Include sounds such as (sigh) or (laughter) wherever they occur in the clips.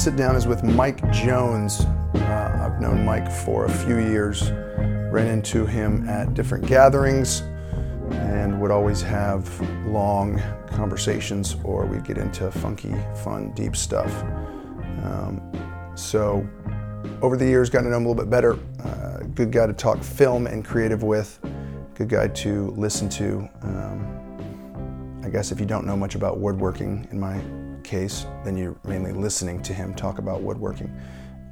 Sit down is with Mike Jones. Uh, I've known Mike for a few years, ran into him at different gatherings, and would always have long conversations, or we'd get into funky, fun, deep stuff. Um, so, over the years, got to know him a little bit better. Uh, good guy to talk film and creative with, good guy to listen to. Um, I guess if you don't know much about woodworking, in my case, then you're mainly listening to him talk about woodworking.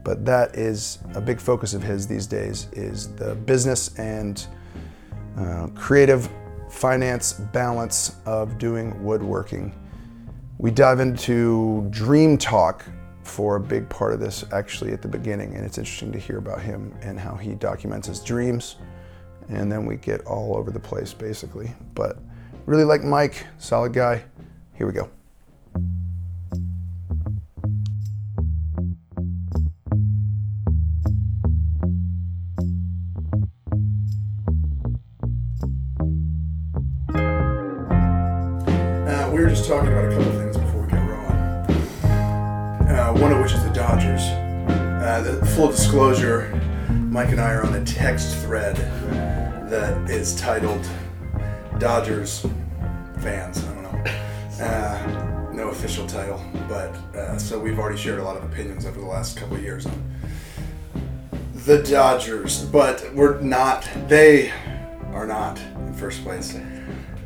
But that is a big focus of his these days is the business and uh, creative finance balance of doing woodworking. We dive into dream talk for a big part of this actually at the beginning, and it's interesting to hear about him and how he documents his dreams. And then we get all over the place basically. But really like Mike, solid guy. Here we go. Just talking about a couple things before we get rolling. Uh, one of which is the Dodgers. Uh, the full disclosure, Mike and I are on a text thread that is titled Dodgers fans. I don't know. Uh, no official title, but uh, so we've already shared a lot of opinions over the last couple of years on the Dodgers, but we're not. They are not in first place.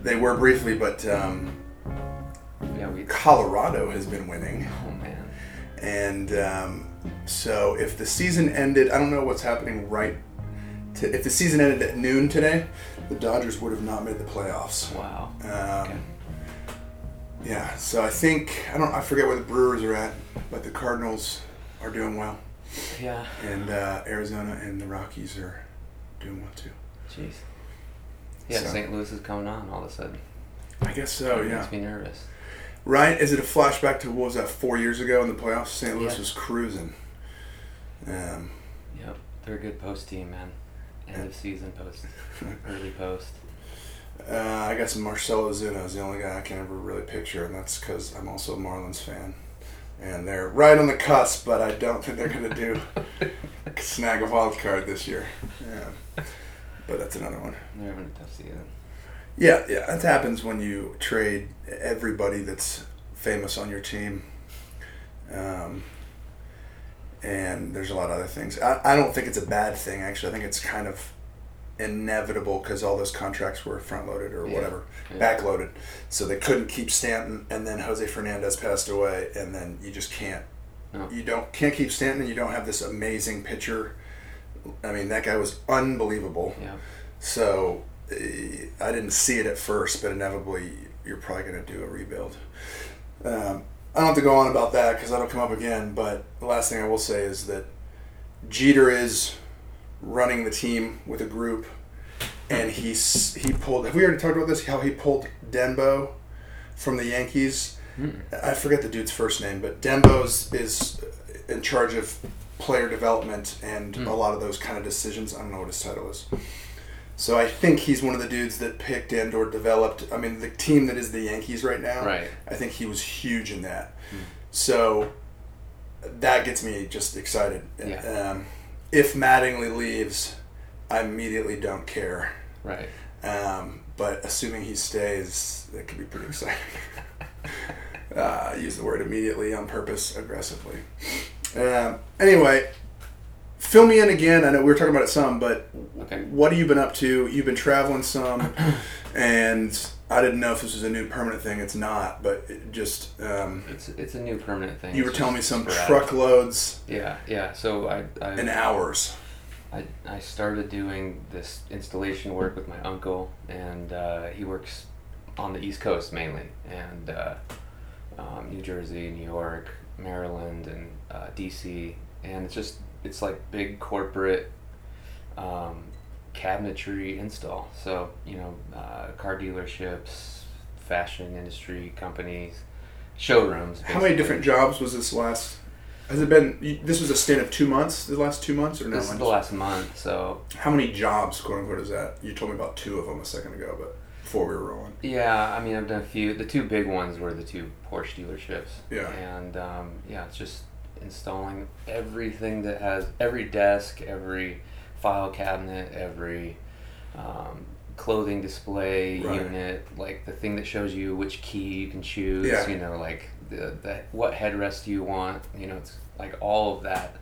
They were briefly, but um, Yeah, we. Colorado has been winning. Oh man. And um, so if the season ended, I don't know what's happening right. To, if the season ended at noon today, the Dodgers would have not made the playoffs. Wow. Um, Okay. Yeah, so I think I don't. I forget where the Brewers are at, but the Cardinals are doing well, Yeah. and uh, Arizona and the Rockies are doing well too. Jeez. Yeah, So- St. Louis is coming on all of a sudden. I guess so. It Yeah. Makes me nervous. Right? Is it a flashback to what was that four years ago in the playoffs? St. Louis Yeah. was cruising. Um, Yep. They're a good post team, man. End of season post. (laughs) Early post. Uh, I got some Marcell Ozuna is the only guy I can ever really picture, and that's because I'm also a Marlins fan. And they're right on the cusp, but I don't think they're going to do (laughs) snag a wild card this year. Yeah. But that's another one. They're having a tough season. Yeah, yeah, that happens when you trade everybody that's famous on your team. Um, and there's a lot of other things. I, I don't think it's a bad thing, actually. I think it's kind of inevitable because all those contracts were front loaded or Yeah. whatever, Yeah. back loaded. So they couldn't keep Stanton, and then Jose Fernandez passed away, and then you just can't. No. You don't can't keep Stanton, and you don't have this amazing pitcher. I mean, that guy was unbelievable. Yeah. So I didn't see it at first, but inevitably you're probably going to do a rebuild. Um, I don't have to go on about that because that'll come up again. But the last thing I will say is that Jeter is running the team with a group, and he's he pulled. Have we already talked about this? How he pulled Denbo from the Yankees. I forget the dude's first name, but Denbo's is in charge of player development and a lot of those kind of decisions. I don't know what his title is. So I think he's one of the dudes that picked and or developed. I mean, the team that is the Yankees right now. Right. I think he was huge in that. So that gets me just excited. Yeah. Um, if Mattingly leaves, I immediately don't care. Right. Um, but assuming he stays, that could be pretty exciting. (laughs) uh, I use the word immediately on purpose, aggressively. Um, anyway, fill me in again. I know we were talking about it some, but Okay. what have you been up to? You've been traveling some, (clears throat) and I didn't know if this was a new permanent thing. It's not, but it just um, It's it's a new permanent thing. you were It's telling me some sporadic. truckloads Yeah, yeah. So I I, in hours. I I started doing this installation work with my uncle, and uh, he works on the East Coast mainly, and uh, um, New Jersey, New York, Maryland, and uh, DC, and it's just it's like big corporate um, cabinetry install. So you know, uh, car dealerships, fashion industry companies, showrooms. How many different jobs was this last? Has it been? This was a stint of two months. The last two months, or no? This is the last month, so How many jobs, quote unquote, is that? You told me about two of them a second ago, but before we were rolling. Yeah, I mean, I've done a few. The two big ones were the two Porsche dealerships. Yeah. And um, yeah, it's just installing everything that has every desk, every file cabinet, every um, clothing display Right. unit, like the thing that shows you which key you can choose. Yeah. You know, like the, the what headrest you want. You know, it's like all of that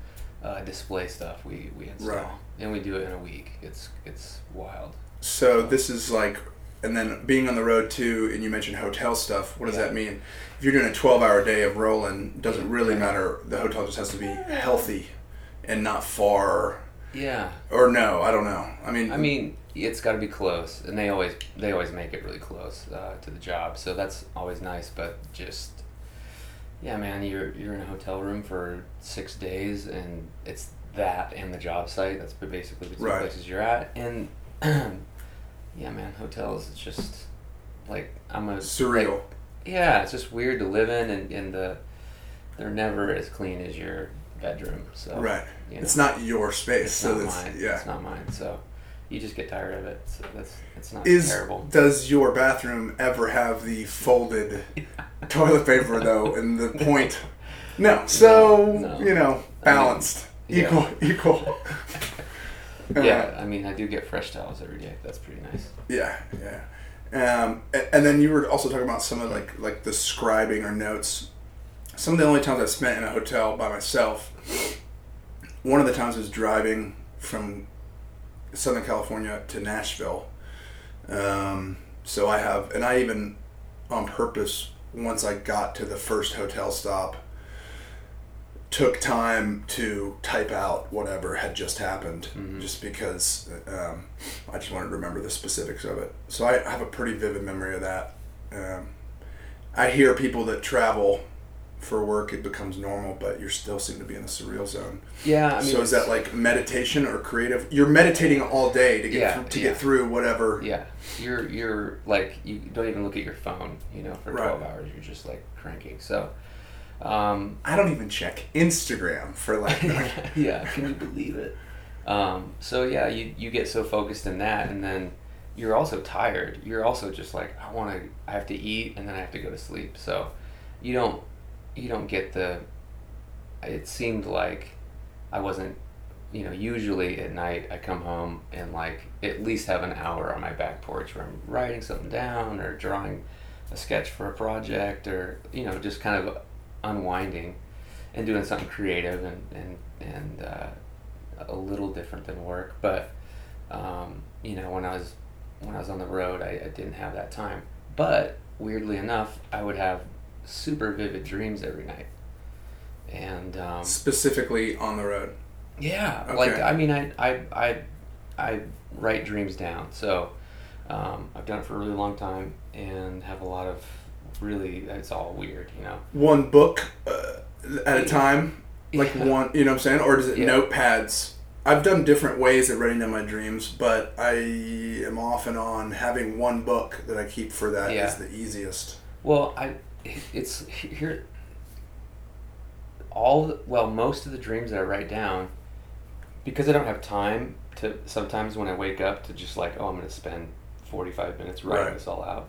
uh, display stuff we we install, Right. and we do it in a week. It's it's wild. So this is like, and then being on the road too, and you mentioned hotel stuff. What does Yeah. that mean? If you're doing a 12 hour day of rolling, doesn't really matter. The hotel just has to be healthy and not far. Yeah. Or no, I don't know. I mean, I mean, it's got to be close, and they always they always make it really close uh, to the job, so that's always nice. But just yeah, man, you're you're in a hotel room for six days, and it's that and the job site. That's basically the two Right. places you're at, and (clears throat) yeah, man, hotels. It's just like I'm a surreal. like, yeah, it's just weird to live in, and, and the they're never as clean as your bedroom. So right. you know. It's not your space, It's so not mine. yeah. It's not mine. So you just get tired of it. So that's it's not Is terrible. does your bathroom ever have the folded (laughs) toilet paper though? And the point, no. (laughs) So No. you know, balanced, yeah. equal, equal. Uh, yeah, I mean, I do get fresh towels every day. That's pretty nice. Yeah, yeah. Um, a- and then you were also talking about some of like like the scribing or notes. Some of the only times I've spent in a hotel by myself. One of the times was driving from Southern California to Nashville. Um, so I have, and I even on purpose once I got to the first hotel stop took time to type out whatever had just happened Mhm. just because um, I just wanted to remember the specifics of it. So I have a pretty vivid memory of that. Um, I hear people that travel for work, it becomes normal, but you still seem to be in the surreal zone. Yeah, I mean, so is that like meditation or creative? You're meditating all day to get Yeah, through, to yeah. get through whatever. yeah, you're you're like you don't even look at your phone. You know, for Right. twelve hours, you're just like cranking. So. Um, I don't even check Instagram for like. (laughs) yeah, (laughs) can you believe it? Um, so yeah, you you get so focused in that, and then you're also tired. You're also just like, I want to, I have to eat, and then I have to go to sleep. So you don't you don't get the. It seemed like I wasn't, you know. Usually at night, I come home and like at least have an hour on my back porch where I'm writing something down or drawing a sketch for a project or you know just kind of unwinding and doing something creative and and and uh, a little different than work. But um, you know, when I was when I was on the road, I, I didn't have that time. But weirdly enough, I would have super vivid dreams every night. And um, Specifically on the road. yeah, Okay. like I mean, I I I, I write dreams down. So um, I've done it for a really long time and have a lot of really. It's all weird, you know. One book uh, at a time, like Yeah. one. You know what I'm saying? Or is it Yeah. notepads? I've done different ways at writing down my dreams, but I am off and on having one book that I keep for that is Yeah. the easiest. Well, I it's here. All the, well, most of the dreams that I write down, because I don't have time to. Sometimes when I wake up to just like, oh, I'm going to spend forty five minutes writing Right. this all out,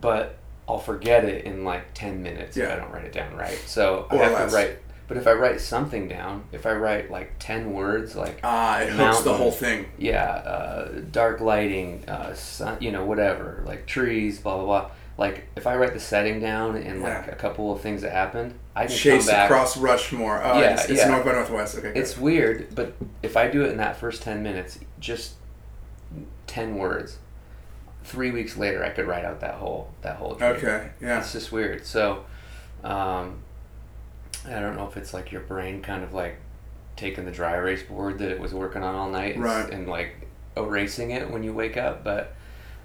but I'll forget it in like ten minutes if I don't write it down right. So I have less. to write. But if I write something down, if I write like ten words, like Ah, it hooks the whole thing. yeah, uh, dark lighting, uh, sun, you know, whatever, like trees, blah blah blah. Like if I write the setting down and like Yeah. a couple of things that happened, I can Chase come back. across Rushmore. Oh, Yeah, it's, it's yeah. north by northwest. Okay, good. It's weird, but if I do it in that first ten minutes, just ten words, three weeks later, I could write out that whole that whole. Okay. Yeah. It's just weird. So, um, I don't know if it's like your brain kind of like taking the dry erase board that it was working on all night and, Right. and like erasing it when you wake up, but.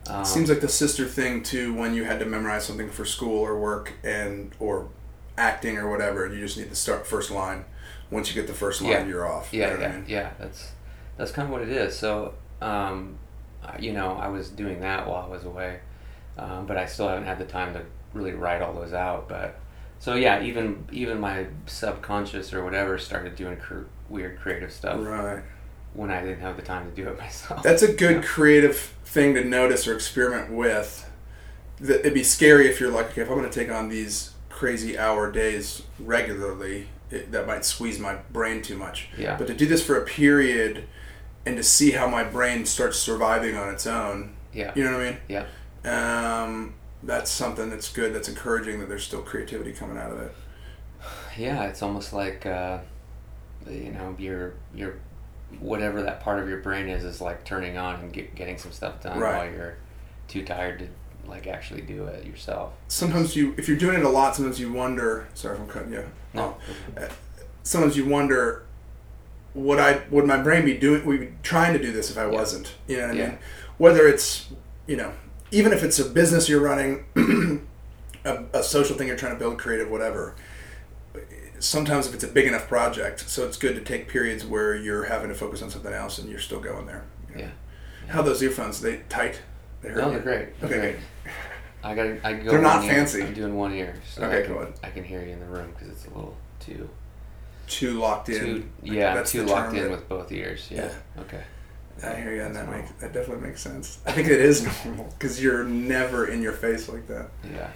Um, Seems like the sister thing to when you had to memorize something for school or work and or acting or whatever, and you just need to start first line. Once you get the first line, Yeah. you're off. You Yeah, know what I yeah, mean? yeah. That's that's kind of what it is. So, um, you know, I was doing that while I was away, um, but I still haven't had the time to really write all those out. But so yeah, even even my subconscious or whatever started doing cr- weird creative stuff Right. when I didn't have the time to do it (laughs) myself. That's a good creative thing to notice or experiment with. That it'd be scary if you're like, okay, if I'm going to take on these crazy hour days regularly, it, that might squeeze my brain too much. Yeah. But to do this for a period, and to see how my brain starts surviving on its own, Yeah. you know what I mean? Yeah. Um, that's something that's good. That's encouraging that there's still creativity coming out of it. Yeah, it's almost like uh, you know your your whatever that part of your brain is is like turning on and get, getting some stuff done Right. while you're too tired to like actually do it yourself. Sometimes you, if you're doing it a lot, sometimes you wonder. Sorry if I'm cutting you. No. Sometimes you wonder, would I, would my brain be doing, would be trying to do this if I wasn't? You know what I Yeah. mean? Whether it's, you know, even if it's a business you're running, (clears throat) a, a social thing you're trying to build, creative, whatever. Sometimes if it's a big enough project, so it's good to take periods where you're having to focus on something else and you're still going there. you know? Yeah. How are those earphones? They tight? They hurt? No, they're great. They're Okay, great. I got. I (laughs) go. They're not ear. fancy. I'm doing one ear, so Okay, I can. I can hear you in the room because it's a little too Too locked in. too Like, yeah that's too locked in that- with both ears. Yeah. Okay. I hear you, and that makes that definitely makes sense. (laughs) I think it is normal because you're never in your face like that. Yeah.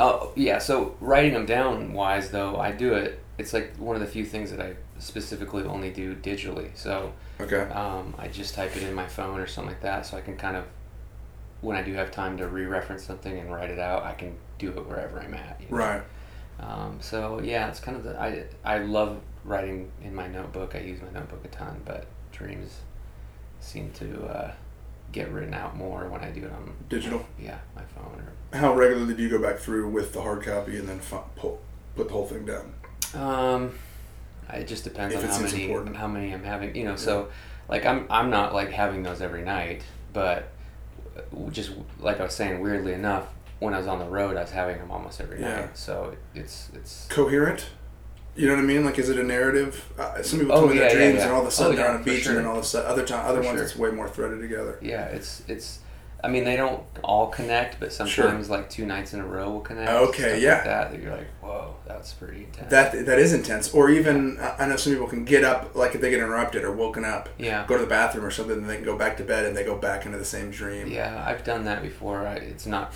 Oh yeah. So writing them down wise though, I do it. It's like one of the few things that I specifically only do digitally. So Okay. um, I just type it in my phone or something like that, so I can kind of when I do have time to re-reference something and write it out, I can do it wherever I'm at. you know? Right. Um, so yeah, it's kind of the I I love writing in my notebook. I use my notebook a ton, but dreams seem to uh, get written out more when I do it on Digital. Yeah, my phone or How regularly do you go back through with the hard copy and then fu- pull, put the whole thing down? Um, it just depends If on how many important. how many I'm having. You know, so like I'm I'm not like having those every night, but uh, just like I was saying, weirdly enough, when I was on the road, I was having them almost every Yeah. night. So it's it's Coherent. You know what I mean? Like, is it a narrative? Uh, some people Oh, tell me their yeah, yeah, dreams, yeah. and all of a sudden Oh, they're yeah, on a beach, sure. and then all of a sudden, other time, other For ones sure. it's way more threaded together. yeah, it's it's. I mean, they don't all connect, but sometimes like two nights in a row will connect. Okay, yeah. Like that, that you're like, whoa, that's pretty intense. That that is intense. Or even I I know some people can get up, like if they get interrupted or woken up, yeah. go to the bathroom or something, and they can go back to bed and they go back into the same dream. Yeah, I've done that before. I, it's not.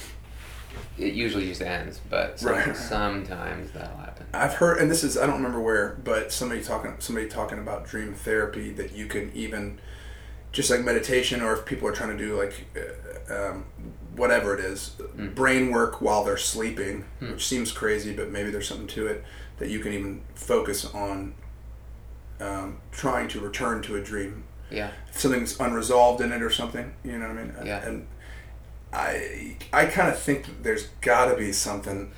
It usually just ends, but some, Right. sometimes that'll happen. I've heard, and this is I don't remember where, but somebody talking somebody talking about dream therapy that you can even just like meditation, or if people are trying to do like uh, um, whatever it is, Mm. brain work while they're sleeping, Hmm. which seems crazy, but maybe there's something to it that you can even focus on um, trying to return to a dream. Yeah, If something's unresolved in it or something, you know what I mean? Yeah. And I I kind of think that there's got to be something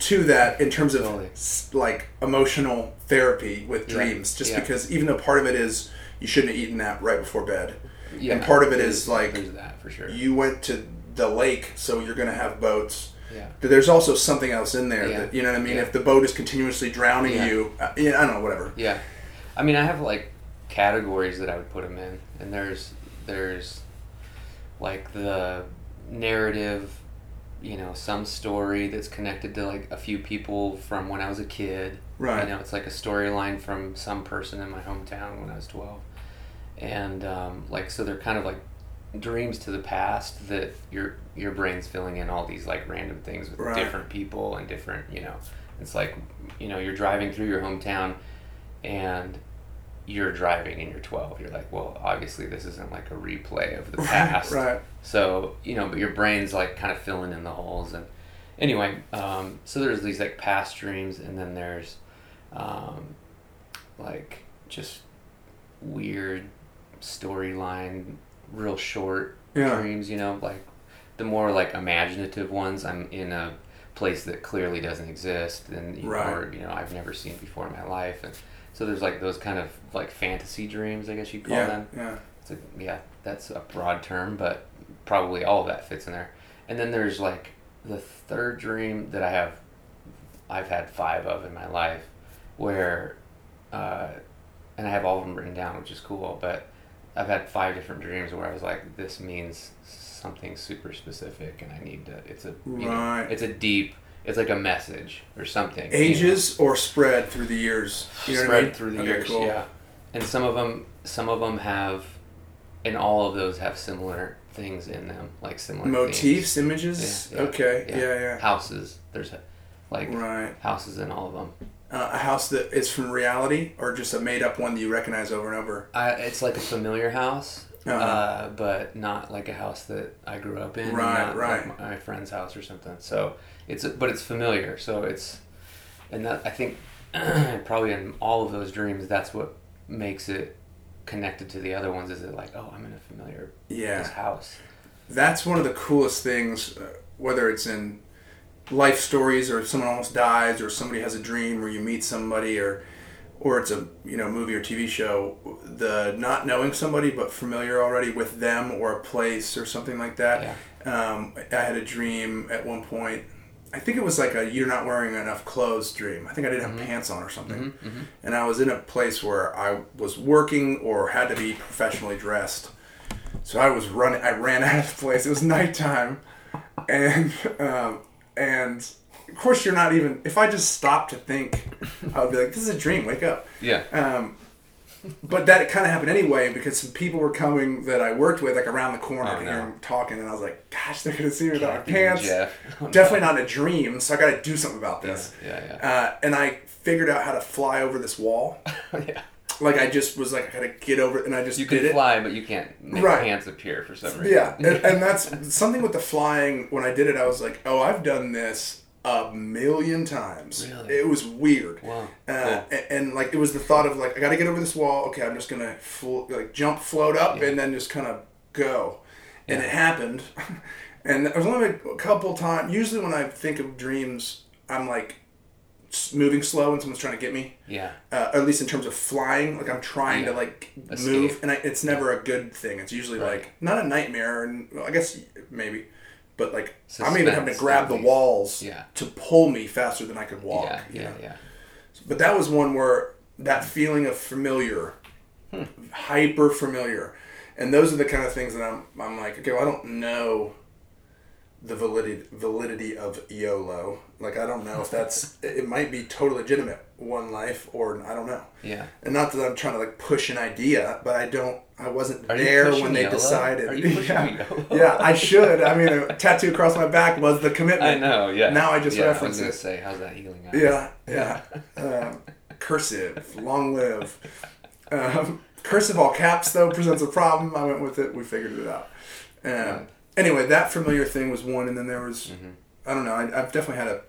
to that in terms of Totally. like emotional therapy with Yeah. dreams just Yeah. because even though part of it is you shouldn't have eaten that right before bed yeah. And part of it is like, that for sure. you went to the lake so you're going to have boats yeah, but there's also something else in there Yeah. that you know what i mean Yeah. if the boat is continuously drowning Yeah. you uh, yeah i don't know whatever yeah. I mean, I have like categories that I would put them in, and there's there's like the narrative, you know, some story that's connected to like a few people from when I was a kid. right You know, it's like a storyline from some person in my hometown when I was 12. And um, like so they're kind of like dreams to the past that your your brain's filling in all these like random things with Right. different people and different, you know. It's like, you know, you're driving through your hometown and you're driving and you're 12. You're like, well, obviously this isn't like a replay of the (laughs) past. right (laughs) So, you know, but your brain's like kind of filling in the holes. And anyway, um, so there's these like past dreams, and then there's um, like just weird storyline, real short Yeah. dreams, you know, like the more like imaginative ones, I'm in a place that clearly doesn't exist and you know, Right. or you know I've never seen before in my life and so there's like those kind of like fantasy dreams I guess you'd call yeah them yeah it's a, yeah, that's a broad term, but probably all of that fits in there. And then there's like the third dream that I have, I've had five of in my life, where, uh, and I have all of them written down, which is cool. But I've had five different dreams where I was like, this means something super specific, and I need to. It's a you know, Right. it's a deep. It's like a message or something. you know? ages or spread through the years you know spread I mean? through the Okay, years. cool. Yeah, and some of them, some of them have, and all of those have similar things in them, like similar motifs images Yeah, yeah, okay yeah. yeah yeah, houses. There's like right houses in all of them. Uh, a house that is from reality, or just a made up one that you recognize over and over. I, it's like a familiar house, Uh-huh. uh, but not like a house that I grew up in. Right, right. Like my friend's house or something. So it's but it's familiar. So it's and that I think (clears throat) probably in all of those dreams, that's what makes it connected to the other ones. Is it like oh I'm in a familiar Yeah. house. that's one of the coolest things uh, whether it's in life stories or if someone almost dies or somebody has a dream or you meet somebody or or it's a you know movie or TV show the not knowing somebody but familiar already with them or a place or something like that. Um, I had a dream at one point. I think it was like a you're not wearing enough clothes dream. I think I didn't have pants on or something. And I was in a place where I was working or had to be professionally dressed. So I was running. I ran (laughs) out of the place. It was nighttime, and um, and of course you're not even. If I just stopped to think, I would be like, "This is a dream. Wake up." Yeah. Um, but that kind of happened anyway because some people were coming that I worked with, like around the corner, Oh, and no. hear them talking, and I was like, "Gosh, they're gonna see me without my pants." (laughs) Oh, no. Definitely not in a dream, so I got to do something about this. Yeah, yeah. Uh, and I figured out how to fly over this wall. (laughs) yeah. Like I just was like, I gotta get over it, and I just You did can it. fly, but you can't make Right. pants appear for some reason. Yeah, and, (laughs) and that's something with the flying. When I did it, I was like, "Oh, I've done this a million times." Really? It was weird. Wow. Uh, Cool. and, and like it was the thought of like I got to get over this wall. Okay, I'm just gonna flo- like jump, float up, Yeah. and then just kind of go. And it happened. (laughs) and it was only a couple times. Usually, when I think of dreams, I'm like moving slow and someone's trying to get me Yeah. uh, at least in terms of flying. Like I'm trying to like Escape. move, and I, it's never a good thing. It's usually Right. like not a nightmare, and well, I guess maybe, but like I'm even having to grab the walls Yeah. to pull me faster than I could walk. Yeah. Yeah. know? Yeah. But that was one where that feeling of familiar, Hmm. hyper familiar, and those are the kind of things that I'm. I'm like, okay, well, I don't know the validity validity of YOLO. Like I don't know if that's (laughs) it it might be totally legitimate one life or I don't know. Yeah. And not that I'm trying to like push an idea, but I don't. I wasn't Are there when they YOLO? decided. Yeah. Yeah, I should. I mean, a (laughs) tattoo across my back was the commitment. I know. Yeah. Now I just yeah, reference I it. was gonna say, how's that healing? Out? Yeah, yeah. um, cursive, long live. Um, cursive all caps though presents a problem. I went with it. We figured it out. Um. Anyway, that familiar thing was one, and then there was Mhm. I don't know. I, I've definitely had a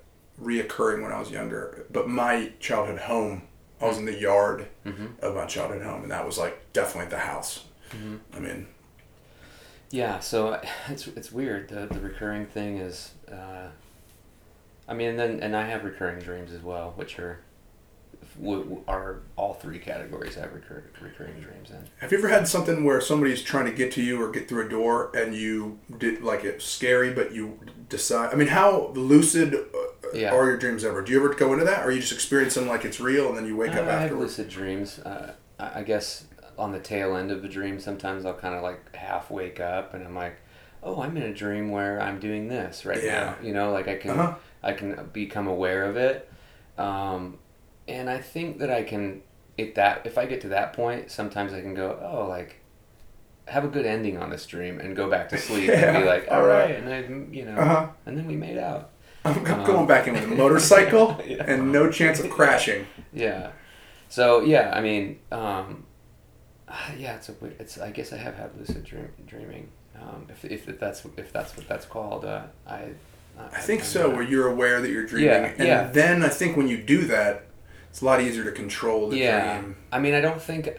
reoccurring when I was younger, but my childhood home. I was in the yard Mhm. of my childhood home, and that was like definitely the house. Mhm. I mean, Yeah, so (laughs) it's it's weird. The the recurring thing is, uh, I mean, and then and I have recurring dreams as well, which are w- are all three categories I have recur- recurring dreams in. have you ever had something where somebody's trying to get to you or get through a door, and you did like it's scary, but you decide? I mean, how lucid uh, Yeah. are your dreams ever? Do you ever go into that, or you just experience them like it's real, and then you wake up Uh, I have lucid dreams. Uh, I I guess on the tail end of a dream, sometimes I'll kind of like half wake up and I'm like, oh, I'm in a dream where I'm doing this right Yeah. now. You know, like I can Uh-huh. I can become aware of it, um, and I think that I can. If that if I get to that point, sometimes I can go, oh, like have a good ending on this dream and go back to sleep and be (laughs) like, all alright. right, and I, you know, Uh-huh. and then we made out. I'm Um, (laughs) going back in with a motorcycle (laughs) Yeah. and no chance of crashing. Yeah. So yeah, I mean, um, yeah, it's a weird. It's I guess I have had lucid dream, dreaming. Um, if, if that's if that's what that's called, uh, I. I think so, where you're aware that you're dreaming, Yeah, and yeah. then I think when you do that, it's a lot easier to control the Yeah. dream. I mean, I don't think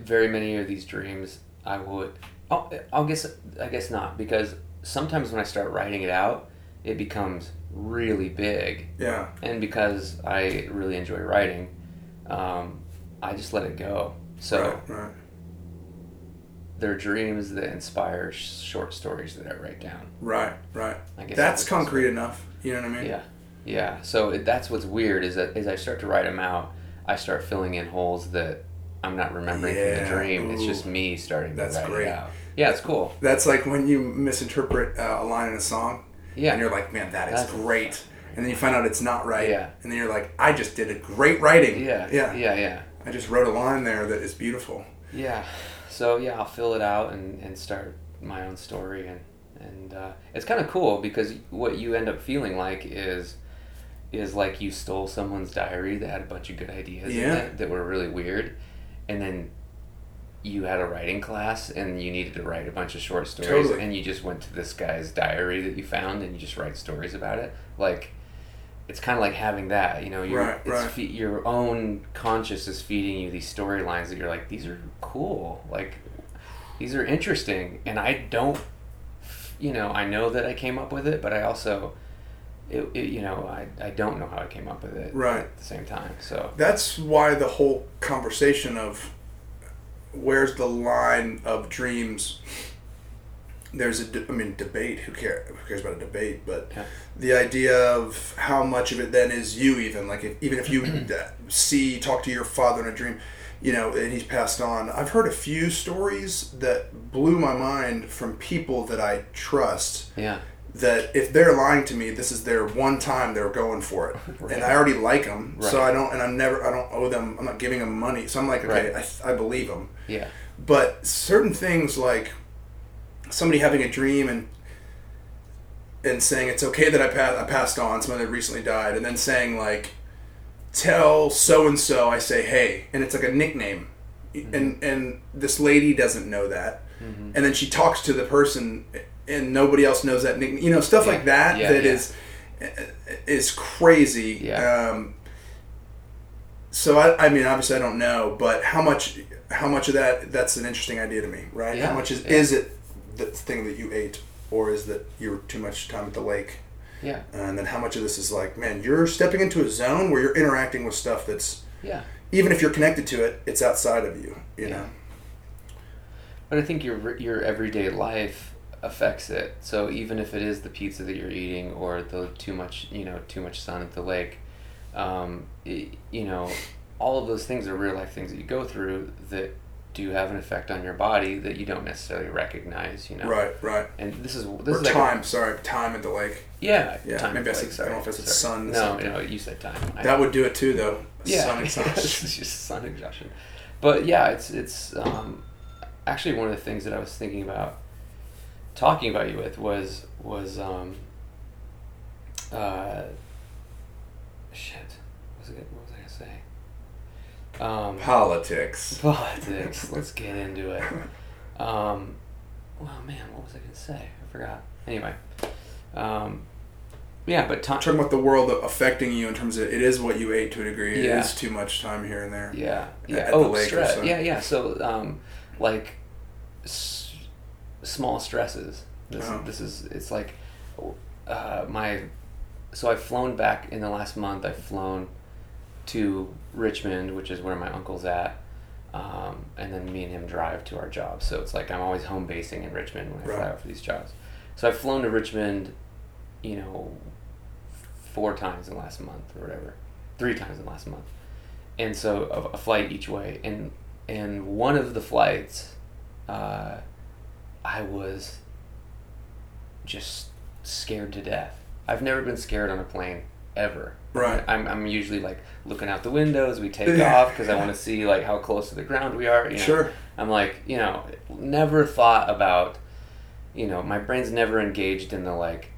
very many of these dreams I would. I'll, I'll guess. I guess not because sometimes when I start writing it out, it becomes really big, Yeah, and because I really enjoy writing, um, I just let it go. So. right, right. they're dreams that inspire short stories that I write down. Right, right. I guess That's that- concrete enough. You know what I mean? Yeah, yeah. So it, that's what's weird is that as I start to write them out, I start filling in holes that I'm not remembering from the dream. It's just me starting That's to write great. it out. Yeah, it's cool. That's like when you misinterpret uh, a line in a song, Yeah, and you're like, "Man, that is That's- great," and then you find out it's not right, Yeah. and then you're like, "I just did a great writing." yeah, yeah. yeah, yeah, I just wrote a line there that is beautiful. yeah. So yeah, I'll fill it out and, and start my own story and and uh, it's kind of cool because what you end up feeling like is is like you stole someone's diary that had a bunch of good ideas in it that were really weird, and then you had a writing class and you needed to write a bunch of short stories, Totally. and you just went to this guy's diary that you found and you just write stories about it. Like, it's kind of like having that, you know, your Right, it's right. fe- your own conscious is feeding you these storylines that you're like, these are cool, like these are interesting, and I don't, you know, I know that I came up with it, but I also. It, it, you know, I, I don't know how I came up with it Right. at the same time. So That's why the whole conversation of where's the line of dreams. There's a, de- I mean, debate. Who care? Who cares about a debate? But Yeah. the idea of how much of it then is you, even like if, even if you (clears throat) see, talk to your father in a dream, you know, and he's passed on. I've heard a few stories that blew my mind from people that I trust yeah, that if they're lying to me, this is their one time they're going for it, (laughs) Right. and I already like them, so I don't, and I'm never, I don't owe them, I'm not giving them money, so I'm like, okay, Right. I, I believe them, yeah, but certain things like somebody having a dream and and saying it's okay that I, pa- I passed on someone that recently died, and then saying like, tell so and so I say hey, and it's like a nickname, and and this lady doesn't know that, Mm-hmm. and then she talks to the person, and nobody else knows that nickname, you know, stuff like that Yeah, that yeah. is is crazy. Yeah. Um, so I, I mean, obviously I don't know, but how much, how much of that? That's an interesting idea to me, right? Yeah, How much is yeah. is it the thing that you ate, or is that you were too much time at the lake? yeah, And then how much of this is like, man, you're stepping into a zone where you're interacting with stuff that's yeah. even if you're connected to it, it's outside of you. You Yeah. know. But I think your your everyday life affects it. So even if it is the pizza that you're eating or the too much, you know, too much sun at the lake, um, i you know, all of those things are real life things that you go through that do have an effect on your body that you don't necessarily recognize. You know, Right. Right. And this is this Or is like a- time. sorry, time at the lake. yeah, Yeah, time maybe I said- I don't know if I sorry, said sun, No, no, you said time. I- That would do it too, though. yeah, Sun (laughs) exhaustion. it's just sun exhaustion. But yeah, it's it's um, actually one of the things that I was thinking about talking about you with was was um, uh, shit. What was it? What was I gonna say? Um, Politics. (laughs) politics. Let's get into it. Um, well, man, what was I gonna say? I forgot. Anyway, um, yeah, but time. talking about the world affecting you in terms of it is what you ate to a degree. It Yeah. is too much time here and there. Yeah, yeah. at the oh, lake stress. Yeah, yeah. So, um, like, s- small stresses. This, Uh-huh. this is. It's like, uh, my. So I've flown back in the last month. I've flown to Richmond, which is where my uncle's at, um, and then me and him drive to our jobs. So it's like I'm always home basing in Richmond when I fly out for these jobs. So I've flown to Richmond, you know, four times in the last month or whatever, three times in the last month, and so a, a flight each way. And and one of the flights, uh, I was just scared to death. I've never been scared on a plane ever. Right. I'm, I'm usually like looking out the windows. we take Yeah. off because I want to see like how close to the ground we are. You know? Sure. I'm like, you know, never thought about, you know, my brain's never engaged in the like,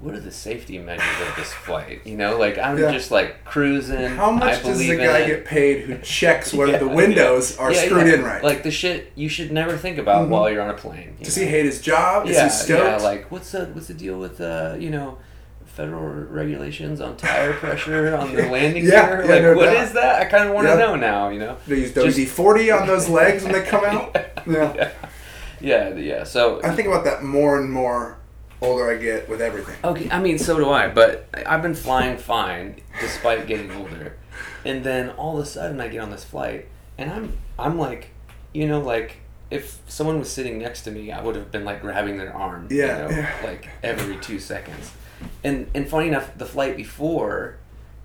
what are the safety measures of this flight? You know, like I'm Yeah. just like cruising. How much does the guy get paid who checks whether (laughs) Yeah, the windows yeah. are screwed in right? Like the shit you should never think about Mhm. while you're on a plane. does know? he hate his job? Is yeah, he stoked? yeah. Like what's the what's the deal with uh you know federal regulations on tire pressure on the (laughs) landing gear? yeah, like no what doubt. is that? I kind of want to Yeah. know now. You know. they use WD forty on those (laughs) legs when they come out. Yeah. yeah. Yeah, yeah. So I think about that more and more older I get with everything. Okay, I mean, so do I, but I've been flying fine despite getting older. And then all of a sudden I get on this flight and I'm I'm like, you know, like if someone was sitting next to me, I would have been like grabbing their arm, Yeah, you know, yeah. like every 2 seconds. And and funny enough, the flight before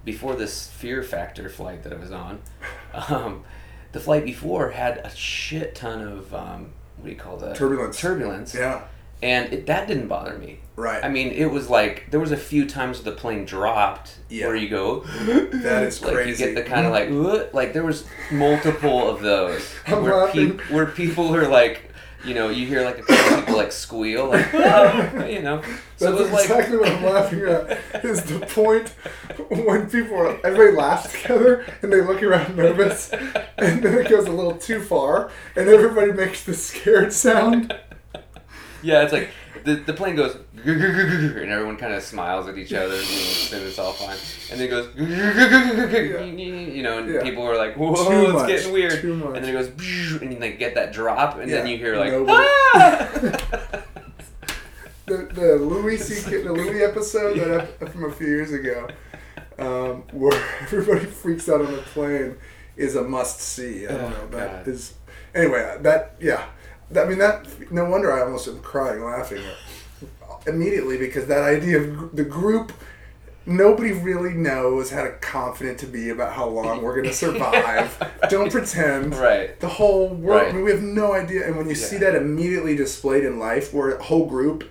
before this fear factor flight that I was on, um, the flight before had a shit ton of um, what do you call that? Turbulence. Turbulence Yeah. And it, that didn't bother me. Right. I mean, it was like there was a few times the plane dropped Yeah. where you go, (gasps) that is like crazy. you get the kind of like, "Ugh," like there was multiple of those (laughs) I'm where, peop where people are like, you know, you hear like a couple people like (laughs) squeal, like "Ah," (laughs) you know. So That's it was like exactly what I'm laughing at. Is the point when people are everybody laughs together and they look around nervous, and then it goes a little too far, and everybody makes the scared sound. Yeah, it's like the, the plane goes and everyone kind of smiles at each other and it's all fine. And then it goes you know, and Yeah. people are like, "Whoa, Too it's much, getting weird." And then it goes and you like get that drop, and then you hear like nobody- "Ah!" (laughs) The, the Louis C.K. the Louis episode that I, from a few years ago, um, where (laughs) everybody freaks out on the plane, is a must see. I don't Oh, know. That God. is anyway. That yeah. I mean that. No wonder I almost am crying laughing immediately because that idea of the group. Nobody really knows how to confident to be about how long we're gonna survive. (laughs) Don't pretend. right. The whole world. I Right. mean, we have no idea. And when you see that immediately displayed in life, where a whole group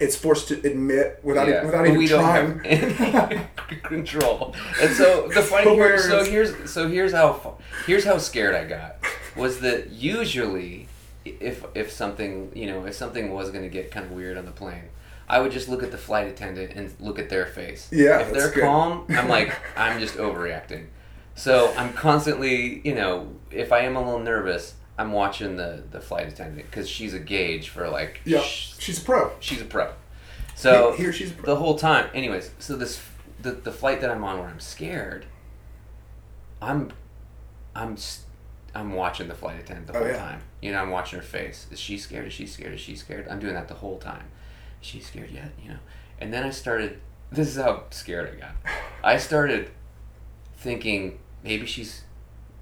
is forced to admit without Yeah, without but even we don't trying. have any (laughs) control. And so the funny here, so here's so here's how here's how scared I got was that usually if if something you know if something was going to get kind of weird on the plane. I would just look at the flight attendant and look at their face. Yeah, If they're good. calm, I'm (laughs) like, I'm just overreacting. So I'm constantly, you know, if I am a little nervous, I'm watching the, the flight attendant because she's a gauge for like, yeah, sh- she's a pro. she's a pro. So here, he or she's a pro. the whole time. Anyways, so this the the flight that I'm on where I'm scared. I'm, I'm, I'm watching the flight attendant the Oh, whole yeah. time. You know, I'm watching her face. Is she scared? Is she scared? Is she scared? I'm doing that the whole time. Is she scared yet? You know. And then I started. (laughs) This is how scared I got. I started thinking maybe she's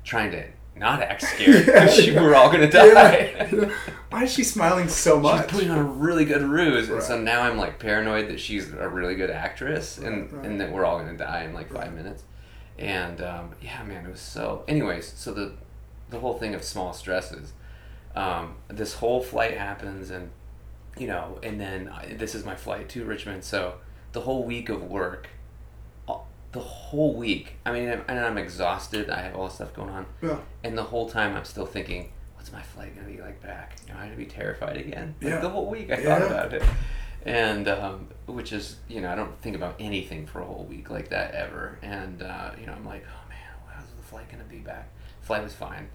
trying to not act scared because Yeah, we're all gonna (laughs) die. Yeah. (laughs) Why is she smiling so much? She's putting on a really good ruse, and so now I'm like paranoid that she's a really good actress, and Right, right. and that we're all gonna die in like five minutes. And um, yeah, man, it was so. Anyways, so the the whole thing of small stresses. Um, this whole flight happens, and you know, and then I, this is my flight to Richmond. So the whole week of work, uh, the whole week. I mean, I'm, and I'm exhausted. I have all this stuff going on. Yeah. And the whole time I'm still thinking, what's my flight gonna be like back? You know, I'm gonna be terrified again. Like Yeah. the whole week I Yeah. thought about it. And um, which is, you know, I don't think about anything for a whole week like that ever. And uh, you know, I'm like, oh man, how's the flight gonna be back? Flight was fine.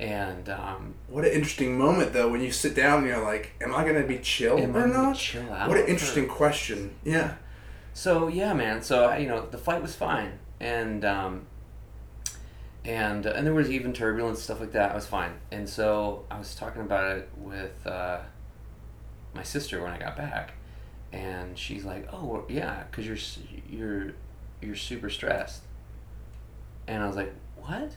And um, What an interesting moment, though, when you sit down and you're like, "Am I to be chill am I or gonna not?" chill out? What an or- interesting question. Yeah. So yeah, man. So you know, the flight was fine, and um, and and there was even turbulence stuff like that. I was fine, and so I was talking about it with uh, my sister when I got back, and she's like, "Oh well, yeah, because you're you're you're super stressed," and I was like, "What?"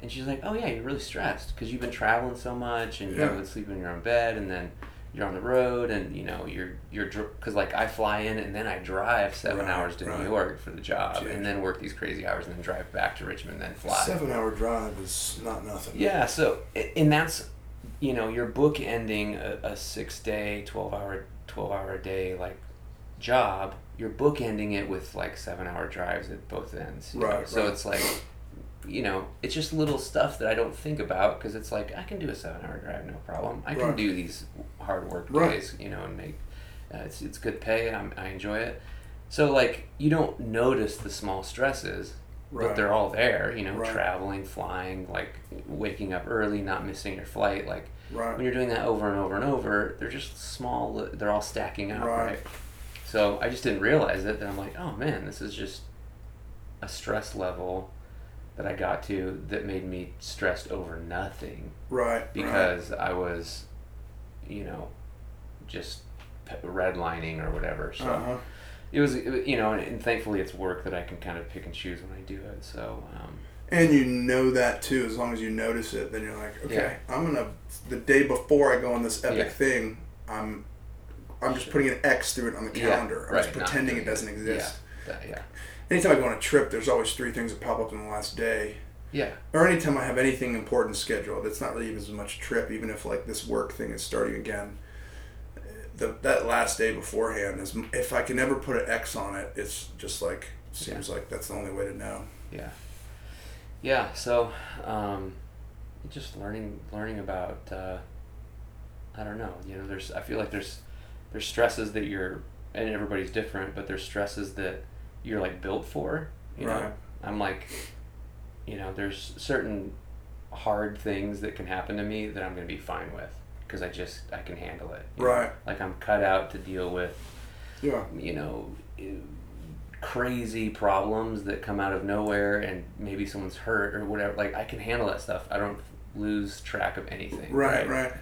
And she's like, "Oh yeah, you're really stressed because you've been traveling so much, and you Yeah. haven't sleep in your own bed, and then." You're on the road, and you know you're you're because like I fly in and then I drive seven Right, hours to right. New York for the job, Jeez. and then work these crazy hours, and then drive back to Richmond, and then fly. Seven-hour drive is not nothing. Yeah, so and that's you know you're book ending a, a six day, twelve hour, twelve hour a day like job. You're book ending it with like seven hour drives at both ends. you know? Right, So right. it's like you know it's just little stuff that I don't think about because it's like I can do a seven hour drive no problem. I can Right. do these hard work Right. days you know and make uh, it's it's good pay. I'm, I enjoy it. So like you don't notice the small stresses Right. but they're all there you know traveling flying like waking up early not missing your flight like when you're doing that over and over and over they're just small they're all stacking up Right. so i just didn't realize it that i'm like oh man this is just a stress level that i got to that made me stressed over nothing Right. right. because i was you know just redlining or whatever so Uh-huh. it was you know and, and thankfully it's work that i can kind of pick and choose when i do it so um, And you know that too, as long as you notice it, then you're like, okay, I'm gonna. The day before I go on this epic Yeah. thing, I'm, I'm just putting an X through it on the Yeah, calendar. I'm right, just pretending it doesn't exist. yeah that- yeah Anytime I go on a trip, there's always three things that pop up in the last day. yeah Or anytime I have anything important scheduled, it's not really even as much trip. Even if like this work thing is starting again, the that last day beforehand is. If I can ever put an X on it, it's just like seems like that's the only way to know. yeah yeah so um, just learning learning about uh, I don't know. You know, there's I feel like there's there's stresses that you're and everybody's different, but there's stresses that you're like built for. You know, I'm like, you know, there's certain hard things that can happen to me that I'm gonna be fine with because I just I can handle it. you know? Right. Like I'm cut out to deal with Yeah. you know eh, crazy problems that come out of nowhere and maybe someone's hurt or whatever like i can handle that stuff i don't lose track of anything Right. Right.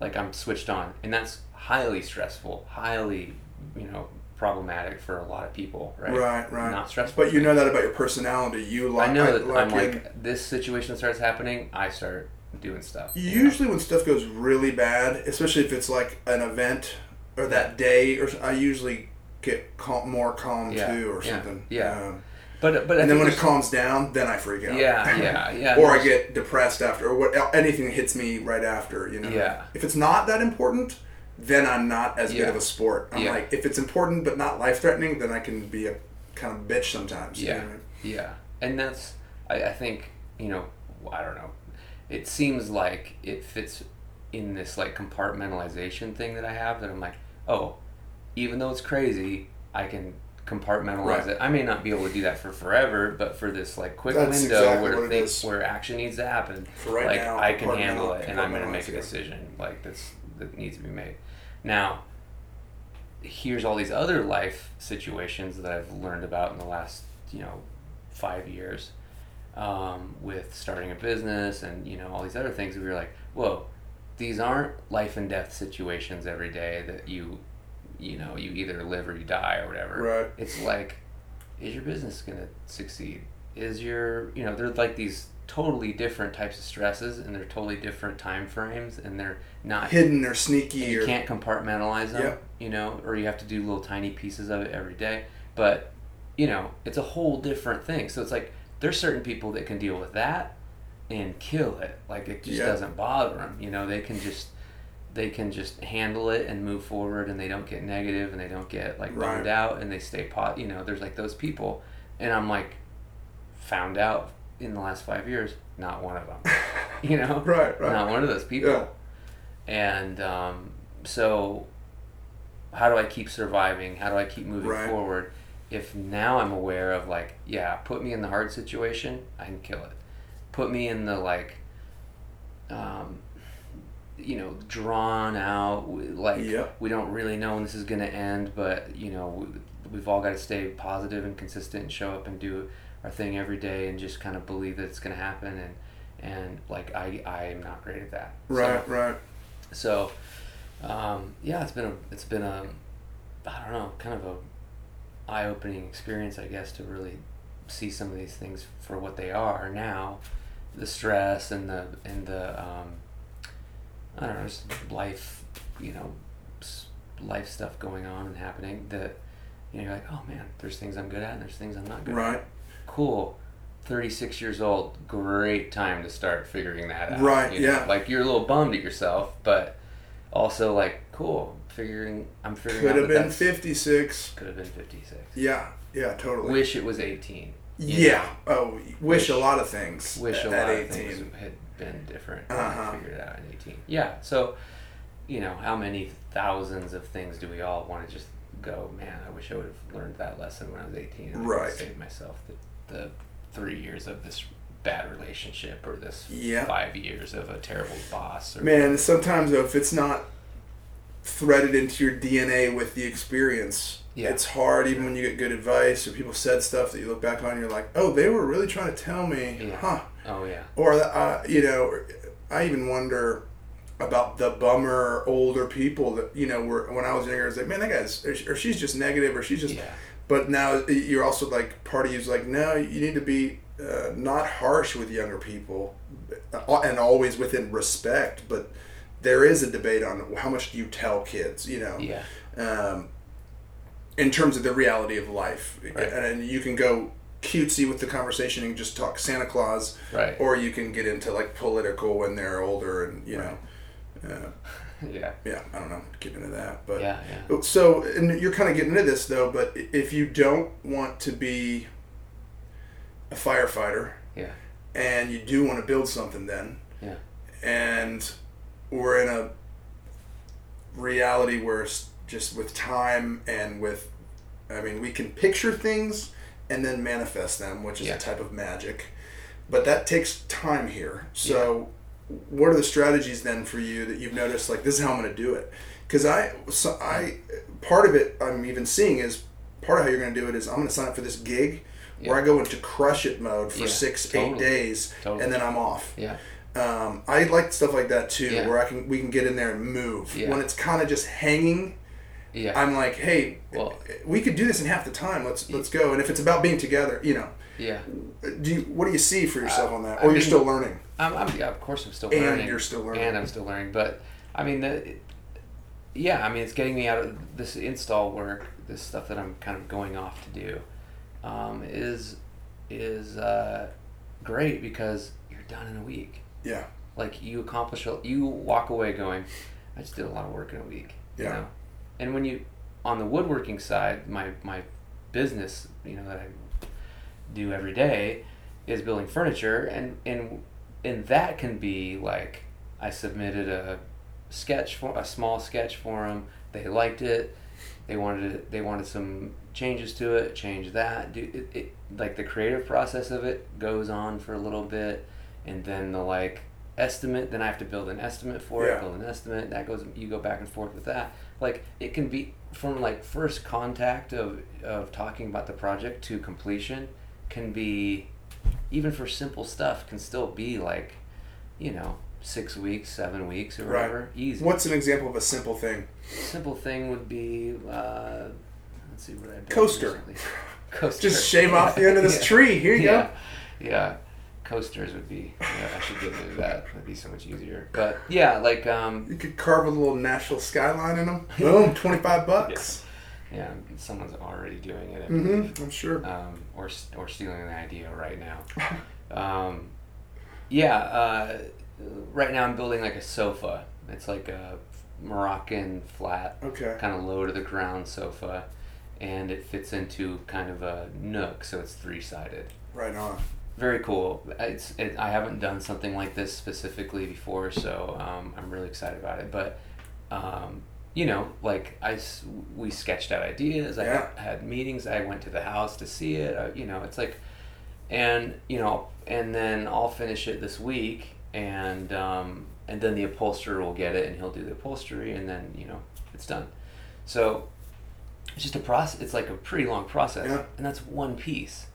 like i'm switched on and that's highly stressful highly you know problematic for a lot of people right Right. Right. not stressful But you know that about your personality. You like. i know that i'm in- like this situation starts happening i start doing stuff you know? Usually, when stuff goes really bad, especially if it's like an event or that day, or I usually get calm, more calm Yeah, too, or yeah, something. yeah. Um, but but and then when it calms down, then I freak out. Yeah, yeah, (laughs) yeah. or I get depressed after, or what anything hits me right after. You know. Yeah. If it's not that important, then I'm not as good of a sport. I'm Yeah. like, if it's important but not life threatening, then I can be a kind of bitch sometimes. you Yeah, know? yeah, and that's I, I think you know I don't know. It seems like it fits in this like compartmentalization thing that I have that I'm like, oh, even though it's crazy, I can compartmentalize Right. it. I may not be able to do that for forever, but for this like quick That's window exactly where things, where action needs to happen, For right like now, I can handle it, and I'm gonna make a decision like that's that needs to be made. Now, here's all these other life situations that I've learned about in the last, you know, five years, um, with starting a business and you know all these other things. We were like, whoa, these aren't life and death situations every day that you, you know, you either live or you die or whatever. Right. It's like, is your business gonna succeed? Is your, you know, they're like these totally different types of stresses and they're totally different time frames and they're not Hidden or sneaky you or can't compartmentalize them Yep. you know or you have to do little tiny pieces of it every day but you know it's a whole different thing so it's like there's certain people that can deal with that and kill it like it just Yeah. doesn't bother them you know they can just they can just handle it and move forward and they don't get negative and they don't get like Right. out and they stay pot you know there's like those people and i'm like found out in the last five years not one of them (laughs) you know Right, right. not one of those people Yeah. and um, so, how do I keep surviving? How do I keep moving Right. forward? If now I'm aware of like, yeah, put me in the hard situation, I can kill it. Put me in the like, um, you know, drawn out, like Yep. we don't really know when this is gonna end, but you know, we, we've all got to stay positive and consistent and show up and do our thing every day and just kind of believe that it's gonna happen and and like I I am not great at that. So- Right, right. so, um, yeah, it's been a it's been a I don't know kind of a eye opening experience, I guess, to really see some of these things for what they are now, the stress and the and the um, I don't know, just life, you know, life stuff going on and happening that you know you're like, oh man, there's things I'm good at and there's things I'm not good at. Cool. 36 years old, great time to start figuring that out. Right, you know? yeah. Like you're a little bummed at yourself, but also like, cool, figuring, I'm figuring Could out Could have that been 56. Could have been 56. Yeah, yeah, totally. Wish it was 18. yeah. know? Oh, wish, Wish- a lot of things. Wish a at lot 18. of things had been different. Uh-huh. Figured it out at 18. Yeah, so, you know, how many thousands of things do we all want to just go, man, I wish I would have learned that lesson when I was 18 and Right. could save myself the, the three years of this bad relationship or this Yeah. five years of a terrible boss. Or, Man, sometimes though, if it's not threaded into your DNA with the experience, Yeah. it's hard. Even when you get good advice or people said stuff that you look back on, and you're like, oh, they were really trying to tell me, Yeah. huh? Oh, yeah. Or uh, you know, I even wonder about the bummer older people that you know were when I was younger. I was like, man, that guy's or, or she's just negative, or she's just. Yeah. But now you're also like part of you's like, no, you need to be uh, not harsh with younger people, uh, and always within respect. But there is a debate on how much do you tell kids, you know, Yeah. um, in terms of the reality of life, Right. and you can go cutesy with the conversation and just talk Santa Claus, Right. or you can get into like political when they're older, and you know, uh, yeah. yeah, I don't know, get into that, but Yeah. Yeah. so, and you're kind of getting into this though, but if you don't want to be a firefighter Yeah. and you do want to build something then, Yeah. and we're in a reality where it's just with time and with, I mean, we can picture things and then manifest them, which is Yeah. a type of magic. But that takes time here. So, what are the strategies then for you that you've noticed? Like, this is how I'm going to do it. Because I, so I, part of it I'm even seeing is part of how you're going to do it is I'm going to sign up for this gig where I go into crush it mode for Yeah, six, eight days, Totally. and then I'm off. Yeah. Um, I like stuff like that too, Yeah. where I can we can get in there and move. Yeah. When it's kind of just hanging, Yeah. I'm like, hey, Well- we could do this in half the time. Let's let's go. And if it's about being together, you know, yeah. do you, what do you see for yourself Uh, on that, I or you're mean- still learning? I'm, I'm, yeah, of course, I'm still And learning. you're still learning. And I'm still learning. But I mean, the, yeah, I mean, it's getting me out of this install work, this stuff that I'm kind of going off to do, um, is is uh, great because you're done in a week. Yeah, Like you accomplish, you walk away going, I just did a lot of work in a week. You Yeah. know? And when you, on the woodworking side, my my business, you know, that I do every day, is building furniture, and and and that can be like I submitted a sketch for a small sketch for them. They liked it. They wanted it, they wanted some changes to it. Change that. Do it, it like the creative process of it goes on for a little bit, and then the like estimate. Then I have to build an estimate for Yeah. it. Build an estimate. That goes. You go back and forth with that. Like it can be from like first contact of of talking about the project to completion can be even for simple stuff can still be like you know six weeks seven weeks or Right. whatever easy what's an example of a simple thing? simple thing would be uh, let's see what I Coaster. recently. (laughs) coaster Just shave off the end of this (laughs) Yeah. tree. Here you yeah. yeah coasters would be yeah, I should get into that that'd be so much easier but yeah like um. You could carve a little Nashville skyline in them. (laughs) Boom, twenty five bucks. Yeah someone's already doing it I mm-hmm, I'm sure. um, or or stealing the idea right now. (laughs) um, yeah, uh, right now I'm building like a sofa. It's like a Moroccan flat, Okay. kind of low to the ground sofa, and it fits into kind of a nook, so it's three sided. Right on. Very cool. It's it, I haven't done something like this specifically before, so um, I'm really excited about it. But um, you know, like I we sketched out ideas. I Yeah. had meetings. I went to the house to see it. Uh, you know, it's like, and you know, and then I'll finish it this week, and um, and then the upholsterer will get it, and he'll do the upholstery, and then you know, it's done. So it's just a process. It's like a pretty long process, Yeah. and that's one piece,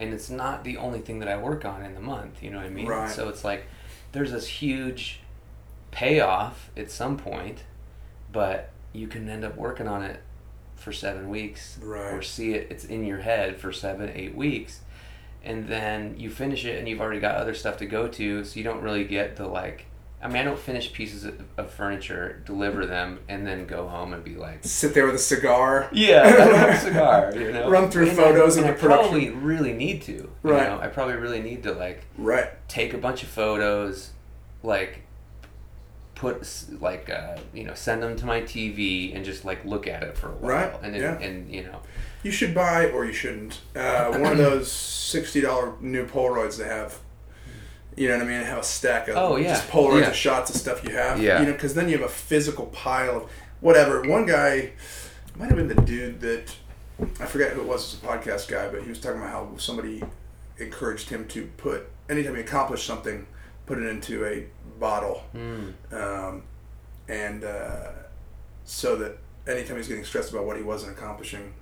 and it's not the only thing that I work on in the month. You know what I mean? Right. So it's like there's this huge payoff at some point, but you can end up working on it for seven weeks, Right. or see it. It's in your head for seven, eight weeks, and then you finish it, and you've already got other stuff to go to, so you don't really get the like. I mean, I don't finish pieces of, of furniture, deliver them, and then go home and be like, Sit there with a cigar. yeah, I don't have a cigar. (laughs) You know, Run through And photos I, and the I production. probably really need to. You Right. Know? I probably really need to like Right. take a bunch of photos, like put like uh, you know send them to my TV and just like look at it for a while. Right, And then, yeah. and you know You should buy, or you shouldn't, uh, one of (clears throat) those sixty dollar new Polaroids they have. You know what I mean? Have a stack of Oh, yeah. just Polaroids Yeah. of shots of stuff you have. Yeah. You know, because then you have a physical pile of whatever. One guy might have been the dude that I forget who it was. It was a podcast guy, but he was talking about how somebody encouraged him to put anytime he accomplished something, put it into a bottle, mm, um, and uh, so that anytime he's getting stressed about what he wasn't accomplishing,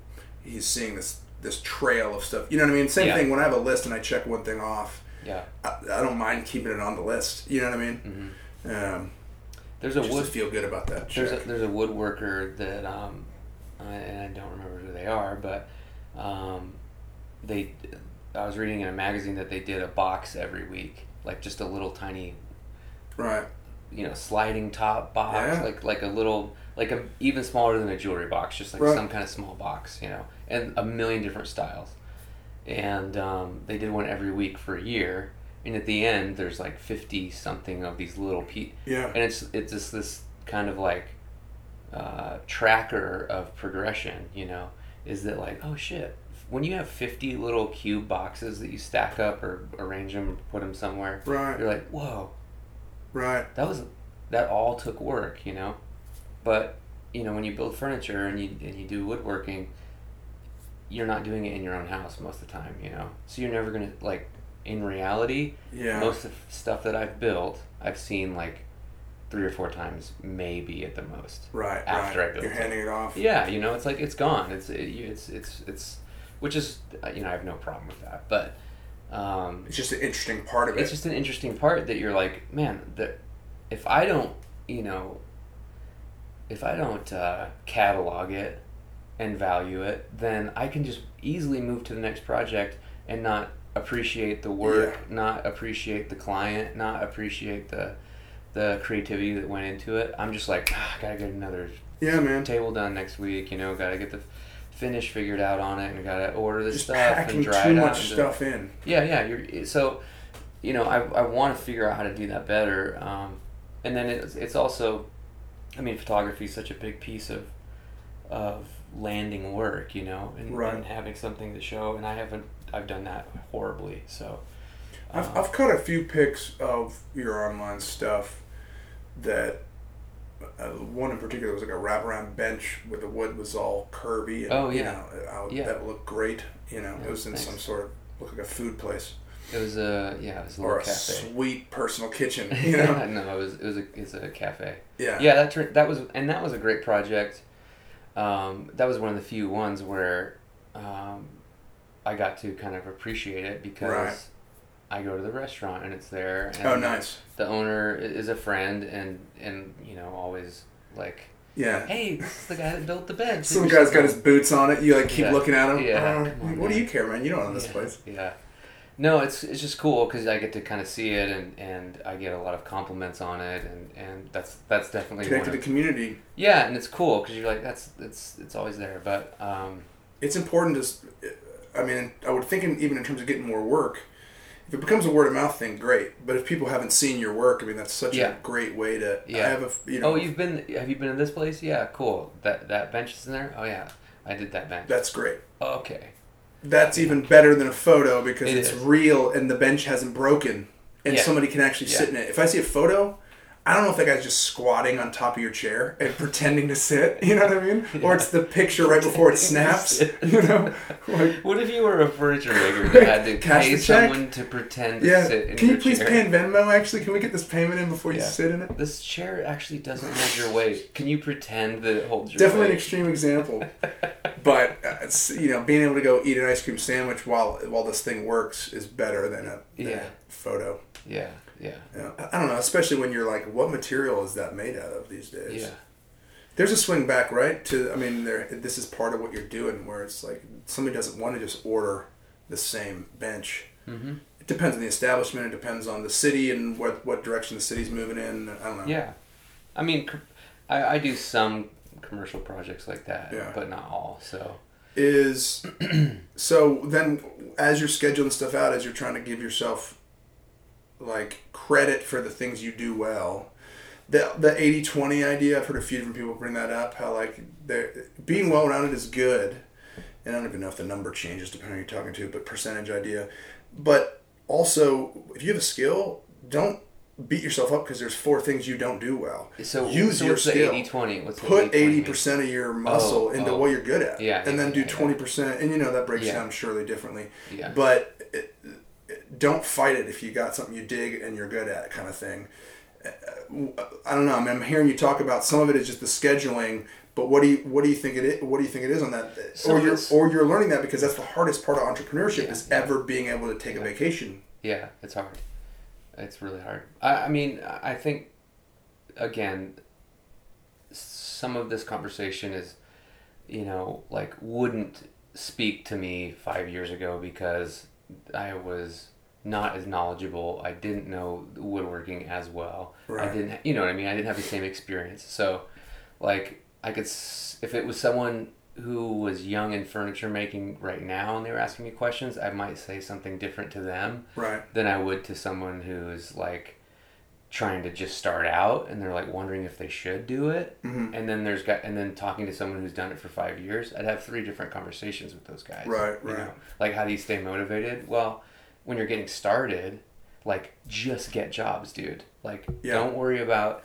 he's seeing this this trail of stuff. You know what I mean? Same Yeah. thing when I have a list and I check one thing off. yeah. I, I don't mind keeping it on the list. You know what I mean? hmm Um, There's a just wood feel good about that. there's a, there's a woodworker that um, I, and I don't remember who they are, but um, they I was reading in a magazine that they did a box every week, like just a little tiny right. you know sliding top box Yeah. like like a little like a even smaller than a jewelry box just like Right. some kind of small box you know and a million different styles and um, they did one every week for a year and at the end there's like 50 something of these little pe- Yeah. and it's it's just this kind of like uh, tracker of progression you know is that like oh shit when you have 50 little cube boxes that you stack up or arrange them put them somewhere Right. you're like whoa Right. that was that all took work you know but you know when you build furniture and you and you do woodworking, you're not doing it in your own house most of the time. You know, so you're never gonna like in reality. Yeah. Most of the stuff that I've built, I've seen like three or four times, maybe at the most. right. after right. I built You're it. handing it off. Yeah, you know, it's like it's gone. It's it, it's it's it's, which is uh, you know I have no problem with that, but um, It's just an interesting part of it. it's just an interesting part that you're like, man, that if I don't, you know, if I don't uh, catalog it and value it, then I can just easily move to the next project and not appreciate the work, not appreciate the client, not appreciate the the creativity that went into it. I'm just like, ah, I gotta get another yeah, man. table done next week. You know, gotta get the finish figured out on it, and gotta order the Just stuff and dry too it out. much do- stuff in. yeah, yeah. You're so, you know, I, I want to figure out how to do that better. Um, and then it's it's also, I mean, photography is such a big piece of of landing work, you know, and, Right. and having something to show. And I haven't I've done that horribly. So, I've, um, I've cut a few pics of your online stuff that uh, one in particular was like a wraparound bench where the wood was all curvy and Oh, you yeah. know, uh, Yeah. that looked great you know it was in thanks. some sort of looked like a food place it was a yeah, it was a little or a cafe. sweet personal kitchen (laughs) you know (laughs) no, it was it was a it's a cafe. yeah yeah that turned that was and that was a great project um, that was one of the few ones where um, i got to kind of appreciate it because. I go to the restaurant and it's there and oh nice. the owner is a friend and and you know always like yeah. Hey this is the guy that built the bench. Some guy's got his boots on it. You like keep Yeah. looking at him. Yeah, Uh, on, what do you care man? You don't own this yeah, place. yeah. No it's it's just cool because i get to kind of see it and and i get a lot of compliments on it and and that's that's definitely connected to community. Yeah and it's cool because you're like that's it's it's always there. But um it's important to I mean i would think in, even in terms of getting more work if it becomes a word of mouth thing great but if people haven't seen your work i mean that's such Yeah. a great way to Yeah. i have a. you know Oh, you've been? Have you been in this place? Yeah, cool. That that bench is in there. Oh yeah, I did that bench. that's great okay. that's even better than a photo because It it's is. real and the bench hasn't broken and Yeah. somebody can actually sit in it if i see a photo I don't know if that guy's just squatting on top of your chair and (laughs) pretending to sit. You know what I mean? Or it's the picture right before it snaps. (laughs) You know, like What if you were a furniture (laughs) maker that had to Cash pay someone to pretend to yeah. sit in it? Can you please chair? pay in Venmo? Actually, can we get this payment in before you sit in it? This chair actually doesn't hold your weight. Can you pretend that it holds your Definitely an extreme example, but uh, it's, you know, being able to go eat an ice cream sandwich while while this thing works is better than a, than a Yeah. photo. yeah, yeah, Yeah. I- I don't know, especially when you're like, what material is that made out of these days? yeah. There's a swing back, right? To I mean, there. This is part of what you're doing, where it's like somebody doesn't want to just order the same bench. Mm-hmm. It depends on the establishment. It depends on the city and what what direction the city's moving in. I don't know. Yeah, I mean, I do some commercial projects like that, Yeah. but not all. So Is (clears throat) so then as you're scheduling stuff out, as you're trying to give yourself like credit for the things you do well. The, the 80-20 idea, I've heard a few different people bring that up, how like being well-rounded is good. And I don't even know if the number changes depending on who you're talking to, but percentage idea. But also, if you have a skill, don't beat yourself up because there's four things you don't do well. so Use so your what's skill. the 80-20? What's the Put 80-20 eighty percent of your oh, muscle Oh, into oh. what you're good at, Yeah, and yeah, then do yeah, yeah. twenty percent. And you know that breaks down surely differently. Yeah. But it- don't fight it if you got something you dig and you're good at, kind of thing. Uh, I don't know. I mean, I'm hearing you talk about some of it is just the scheduling, but what do you what do you think it is? What do you think it is on that? Some or you're or you're learning that because that's the hardest part of entrepreneurship Yeah, is yeah. ever being able to take a vacation. Yeah, it's hard. It's really hard. I, I mean, I think, again, some of this conversation is, you know, like wouldn't speak to me five years ago because I was not as knowledgeable. I didn't know woodworking as well. Right. I didn't, you know what I mean? I didn't have the same experience. So, like, I could, if it was someone who was young in furniture making right now and they were asking me questions, I might say something different to them Right. than I would to someone who's like trying to just start out and they're like wondering if they should do it. Mhm. And then there's got and then talking to someone who's done it for five years, I'd have three different conversations with those guys. Right, you right. know? Like how do you stay motivated? Well, when you're getting started, like just get jobs, dude. Like Yeah. don't worry about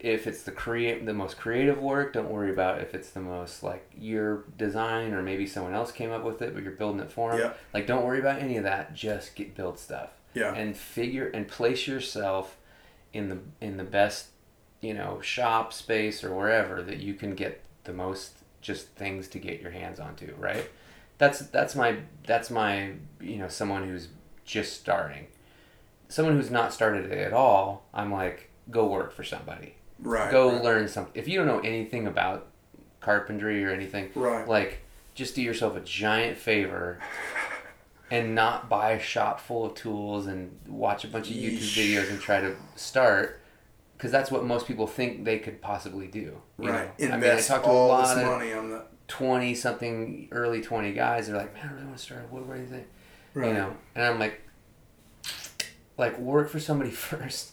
if it's the create the most creative work. Don't worry about if it's the most like your design or maybe someone else came up with it, but you're building it for them. Yeah. Like don't worry about any of that. Just get build stuff Yeah. and figure and place yourself in the in the best you know shop space or wherever that you can get the most just things to get your hands onto right that's that's my that's my you know someone who's just starting someone who's not started it at all i'm like go work for somebody right. go right. learn something if you don't know anything about carpentry or anything Right. like just do yourself a giant favor (laughs) and not buy a shop full of tools and watch a bunch of YouTube Yeesh. videos and try to start because that's what most people think they could possibly do. Right. Know? I mean, I Invest talked to a all lot this of money on the. Twenty something, early twenty guys. They're like, "Man, I really want to start a woodworking thing," Right. you know. And I'm like, like work for somebody (laughs) first,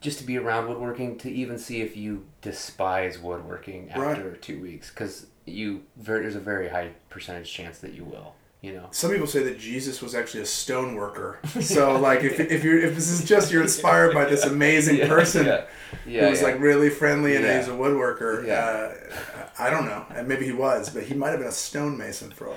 just to be around woodworking to even see if you despise woodworking Right. after two weeks, because you very there's a very high percentage chance that you will. You know. Some people say that Jesus was actually a stone worker. (laughs) So, like, if, if you're if this is just you're inspired by this amazing (laughs) Yeah, person yeah, yeah, who was like really friendly and Yeah. he's a woodworker, Yeah. uh, I don't know. And maybe he was, but he might have been a stonemason for all.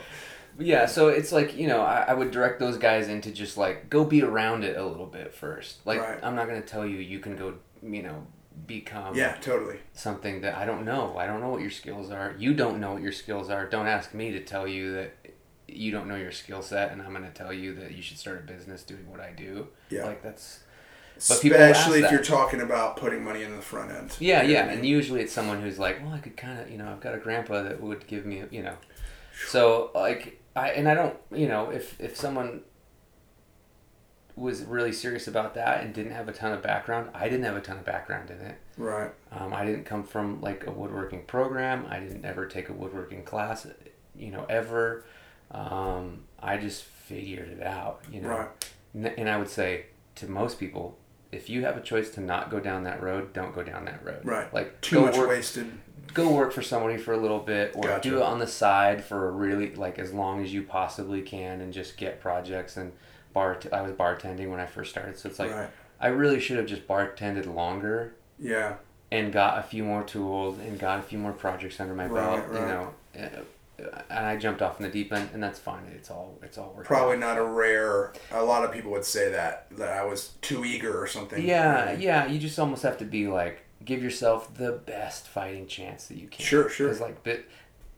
Yeah, so it's like you know, I, I would direct those guys into just like go be around it a little bit first. Like Right. I'm not gonna tell you you can go, you know, become Yeah, totally. something that I don't know. I don't know what your skills are. You don't know what your skills are. Don't ask me to tell you that you don't know your skill set, and I'm gonna tell you that you should start a business doing what I do. Yeah. like that's But Especially if you're talking about putting money in the front end. yeah, You know yeah. I And usually it's someone who's like, well, I could kind of, you know, I've got a grandpa that would give me, you know. So like I and I don't, you know, if if someone was really serious about that and didn't have a ton of background, I didn't have a ton of background in it. Right. Um, I didn't come from like a woodworking program. I didn't ever take a woodworking class, you know, ever. Um, I just figured it out, you know. Right. And I would say to most people, if you have a choice to not go down that road, don't go down that road. Right. Like Too go much work, wasted. Go work for somebody for a little bit, or Gotcha. do it on the side for a really like as long as you possibly can, and just get projects and bar. I was bartending when I first started, so it's like right. I really should have just bartended longer Yeah. and got a few more tools and got a few more projects under my belt, Right, you right. know. And I jumped off in the deep end, and that's fine. It's all it's all working. Probably not a rare. A lot of people would say that that I was too eager or something. Yeah, yeah. You just almost have to be like, give yourself the best fighting chance that you can. Sure, sure. Because like,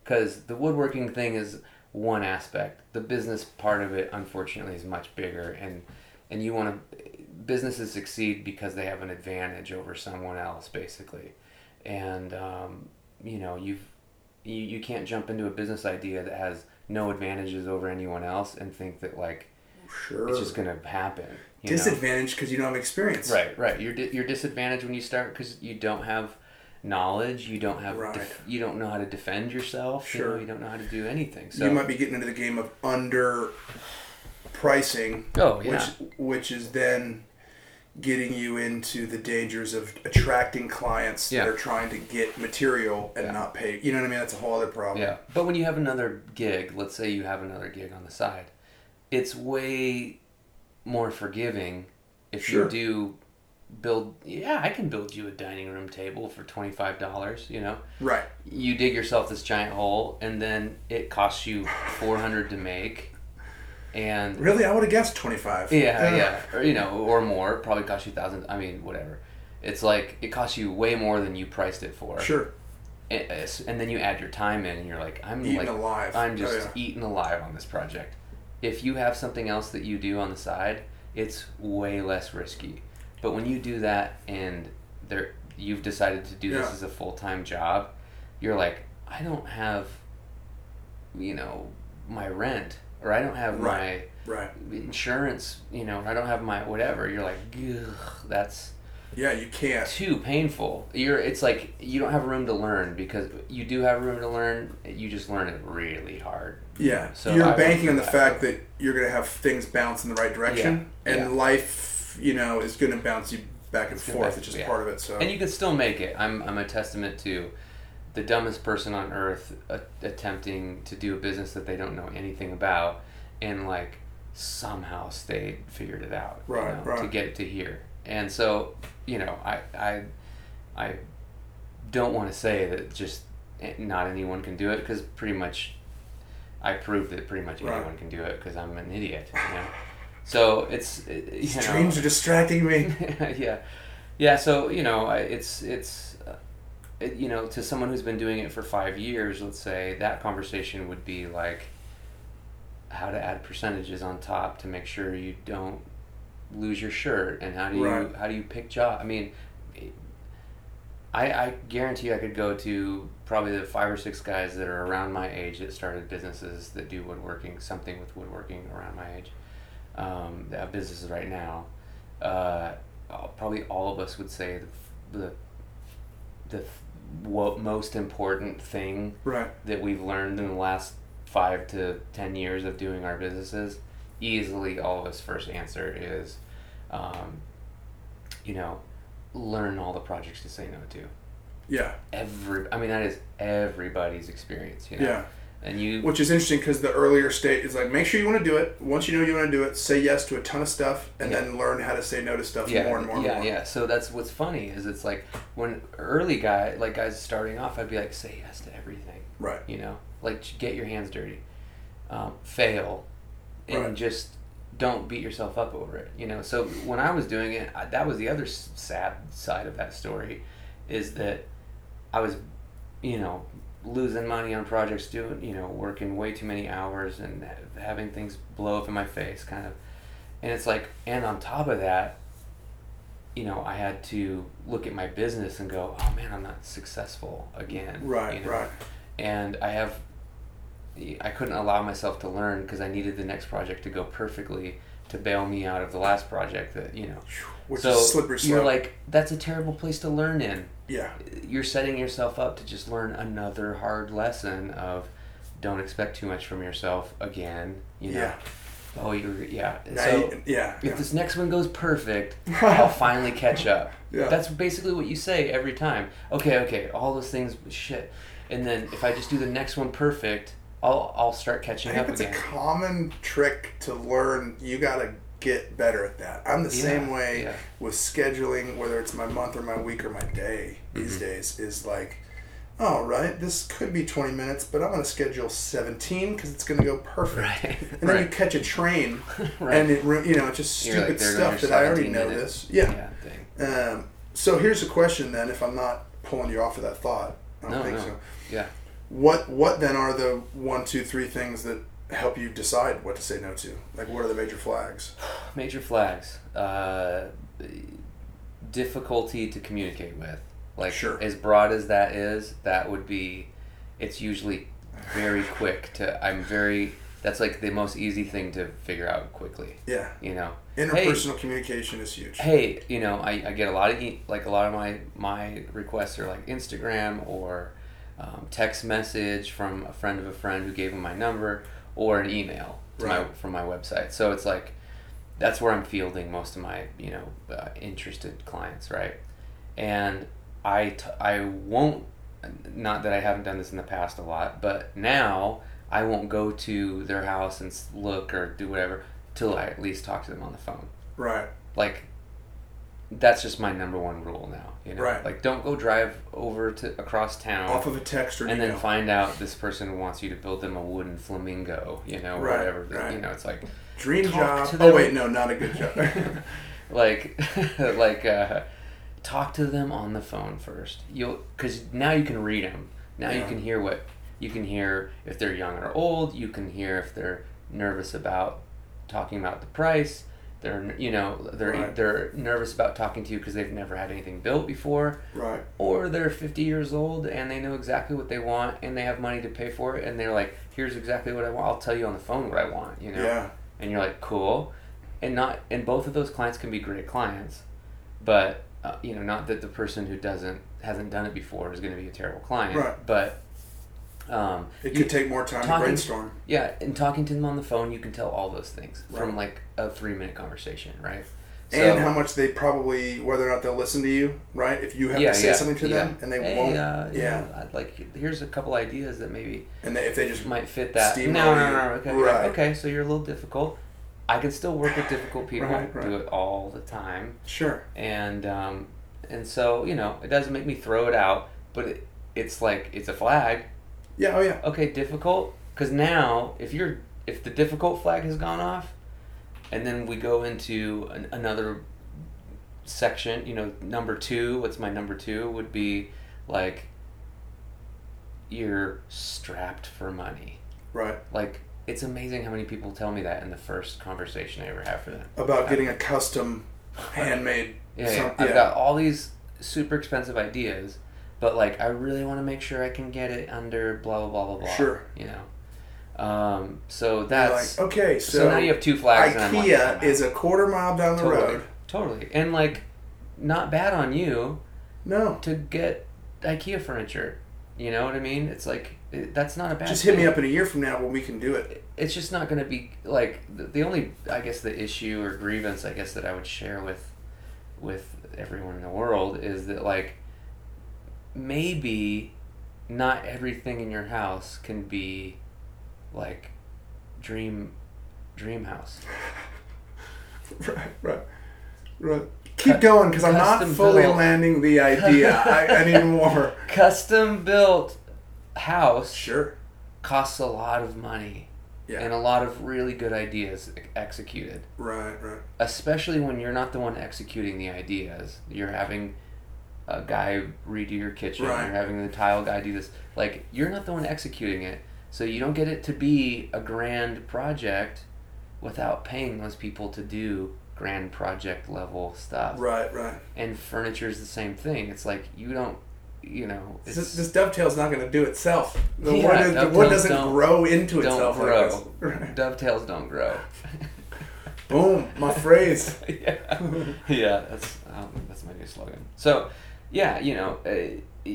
because the woodworking thing is one aspect. The business part of it, unfortunately, is much bigger, and and you want to businesses succeed because they have an advantage over someone else, basically, and um, you know you've you, you can't jump into a business idea that has no advantages over anyone else and think that like Sure. it's just gonna happen. You? Disadvantage because you don't have experience. Right, right. You're di- you're disadvantaged when you start because you don't have knowledge. You don't have. Right. Def- you don't know how to defend yourself. You, know, Sure. you don't know how to do anything. So you might be getting into the game of under pricing. Oh, yeah. Which which is then getting you into the dangers of attracting clients Yeah. that are trying to get material and Yeah. not pay. You know what I mean? That's a whole other problem. Yeah, but when you have another gig, let's say you have another gig on the side, it's way more forgiving if Sure. you do build. Yeah, I can build you a dining room table for twenty five dollars. You know, Right. you dig yourself this giant hole, and then it costs you four hundred to make, and Really, I would have guessed twenty five. Yeah, yeah, or, you know, or more. Probably cost you thousands. I mean, whatever. It's like it costs you way more than you priced it for. Sure. And, and then you add your time in, and you're like, I'm Eaten like, alive. I'm Oh, just yeah. eating alive on this project. If you have something else that you do on the side, it's way less risky. But when you do that and there, you've decided to do this as a full time job, you're like, I don't have, you know, my rent, or I don't have Right. my Right. insurance, you know, I don't have my whatever. You're like, that's Yeah, you can't. too painful. You're, it's like you don't have room to learn because you do have room to learn. You just learn it really hard. Yeah. So you're I banking on the that. fact that you're going to have things bounce in the right direction, Yeah, and yeah. life, you know, is going to bounce you back and gonna forth. It's just yeah. part of it. So. And you can still make it. I'm, I'm a testament to the dumbest person on earth a- attempting to do a business that they don't know anything about and like somehow stayed figured it out you know, right. to get it to here and so you know I I I don't want to say that just eh, not anyone can do it because pretty much I proved that pretty much Right. anyone can do it because I'm an idiot. You know? So it's you These know, dreams are distracting me. (laughs) yeah, yeah. So you know, it's it's uh, it, you know, to someone who's been doing it for five years, let's say that conversation would be like how to add percentages on top to make sure you don't lose your shirt, and how do you Right. how do you pick job? I mean. I, I guarantee you I could go to probably the five or six guys that are around my age that started businesses that do woodworking, something with woodworking around my age, um, that have businesses right now. Uh, uh, probably all of us would say the, the, the what most important thing Right. that we've learned in the last five to ten years of doing our businesses, easily all of us first answer is, um, you know, learn all the projects to say no to. Yeah. Every, I mean, that is everybody's experience, you know. Yeah. And you, Which is interesting because the earlier state is like make sure you want to do it. Once you know you want to do it, say yes to a ton of stuff, and Yeah. then learn how to say no to stuff yeah, more and more. and yeah, more. yeah. So that's what's funny is it's like when early guy, like guys starting off, I'd be like, say yes to everything. Right. you know like get your hands dirty um, fail and Right. just don't beat yourself up over it you know so when i was doing it I, that was the other sad side of that story is that i was you know losing money on projects doing you know working way too many hours and having things blow up in my face kind of and it's like and on top of that you know i had to look at my business and go oh man i'm not successful again Right. you know? Right. and I have I couldn't allow myself to learn because I needed the next project to go perfectly to bail me out of the last project that you know. Which so slippery slope. you're like that's a terrible place to learn in. Yeah. You're setting yourself up to just learn another hard lesson of don't expect too much from yourself again. You know. Yeah. Oh, you're yeah. Now so you- yeah. if yeah. this next one goes perfect, (laughs) I'll finally catch up. Yeah. That's basically what you say every time. Okay, okay, all those things, shit. And then if I just do the next one perfect, I'll I'll start catching I think up it's again. a common trick to learn. You gotta get better at that. I'm the Yeah, same way yeah. with scheduling, whether it's my month or my week or my day these Mm-hmm. days. Is like, all right, this could be 20 minutes, but I'm gonna schedule 17 because it's gonna go perfect. Right, And (laughs) then you catch a train, (laughs) Right. and it you know it's just stupid like, stuff that I already know this. Yeah. yeah. Um, so here's a question then, if I'm not pulling you off of that thought. I don't No, think no. so. Yeah. What what then are the one, two, three things that help you decide what to say no to? Like what are the major flags? (sighs) Major flags. Uh, difficulty to communicate with. Like Sure. as broad as that is, that would be. It's usually very quick to. I'm very. That's like the most easy thing to figure out quickly. Yeah. You know. Interpersonal communication is huge. hey you know I, I get a lot of e- like a lot of my my requests are like instagram or um, text message from a friend of a friend who gave him my number or an email to my, from my website. So it's like that's where i'm fielding most of my you know uh, interested clients right? And I, t- I won't not that i haven't done this in the past a lot but now i won't go to their house and look or do whatever till i at least talk to them on the phone. Right. like that's just my number one rule now you know Right. like don't go drive over to across town Off of a text or and email. then find out this person wants you to build them a wooden flamingo you know Right, whatever right. you know it's like Dream job. Oh wait, no, not a good job. (laughs) (laughs) like (laughs) like uh talk to them on the phone first you'll because now you can read them now you can hear what you can hear if they're young or old you can hear if they're nervous about talking about the price they're you know they're Right. they're nervous about talking to you because they've never had anything built before right. or they're 50 years old and they know exactly what they want and they have money to pay for it and they're like here's exactly what i want i'll tell you on the phone what i want you know Yeah. and you're like cool and not and both of those clients can be great clients but uh, you know not that the person who doesn't hasn't done it before is going to be a terrible client Right. but um, It you- could take more time to brainstorm. yeah and talking to them on the phone you can tell all those things from like a three minute conversation right and how much they probably whether or not they'll listen to you, right? If you have to say something to them and they Hey, won't, uh, yeah. know, I'd like here's a couple ideas that maybe and they, if they just might fit that. Steamroll No, no, no, okay, Right. okay. So you're a little difficult. I can still work with difficult people. Right, right. Do it all the time, sure, and um, and so you know it doesn't make me throw it out. but it, it's like it's a flag. Yeah. Oh yeah. Okay, difficult. Because now, if you're if the difficult flag has gone off, and then we go into an, another section, you know, number two. What's my number two? Would be like you're strapped for money. Right. Like it's amazing how many people tell me that in the first conversation I ever have for them. About getting a custom handmade. (laughs) Yeah, yeah. I've got all these super expensive ideas, but like I really want to make sure I can get it under blah blah blah blah blah. Sure. You know, um, so that's like okay, so, so, now you have two flags. and like, IKEA is a quarter mile down the totally, road. totally, and like not bad on you No, to get IKEA furniture. You know what I mean? It's like it, that's not a bad. just hit me up in a year from now when we can do it. it's just not going to be like the, the only i guess the issue or grievance i guess that i would share with with everyone in the world is that like maybe not everything in your house can be like dream dream house (laughs) Right, right, right. Keep going because I'm not fully built. landing the idea. I, I need more. custom built house Sure. costs a lot of money Yeah. and a lot of really good ideas executed Right, right. especially when you're not the one executing the ideas. You're having a guy redo your kitchen. Right. You're having the tile guy do this. Like you're not the one executing it, so you don't get it to be a grand project without paying those people to do grand project level stuff. Right, right. And furniture is the same thing. It's like you don't, you know, This, this dovetail's not going to do itself. The Yeah, wood, is, the wood doesn't grow into don't itself. grow. (laughs) Right. dovetails don't grow. Boom, my phrase. (laughs) yeah, (laughs) yeah, that's um, that's my new slogan. So, yeah, you know, uh,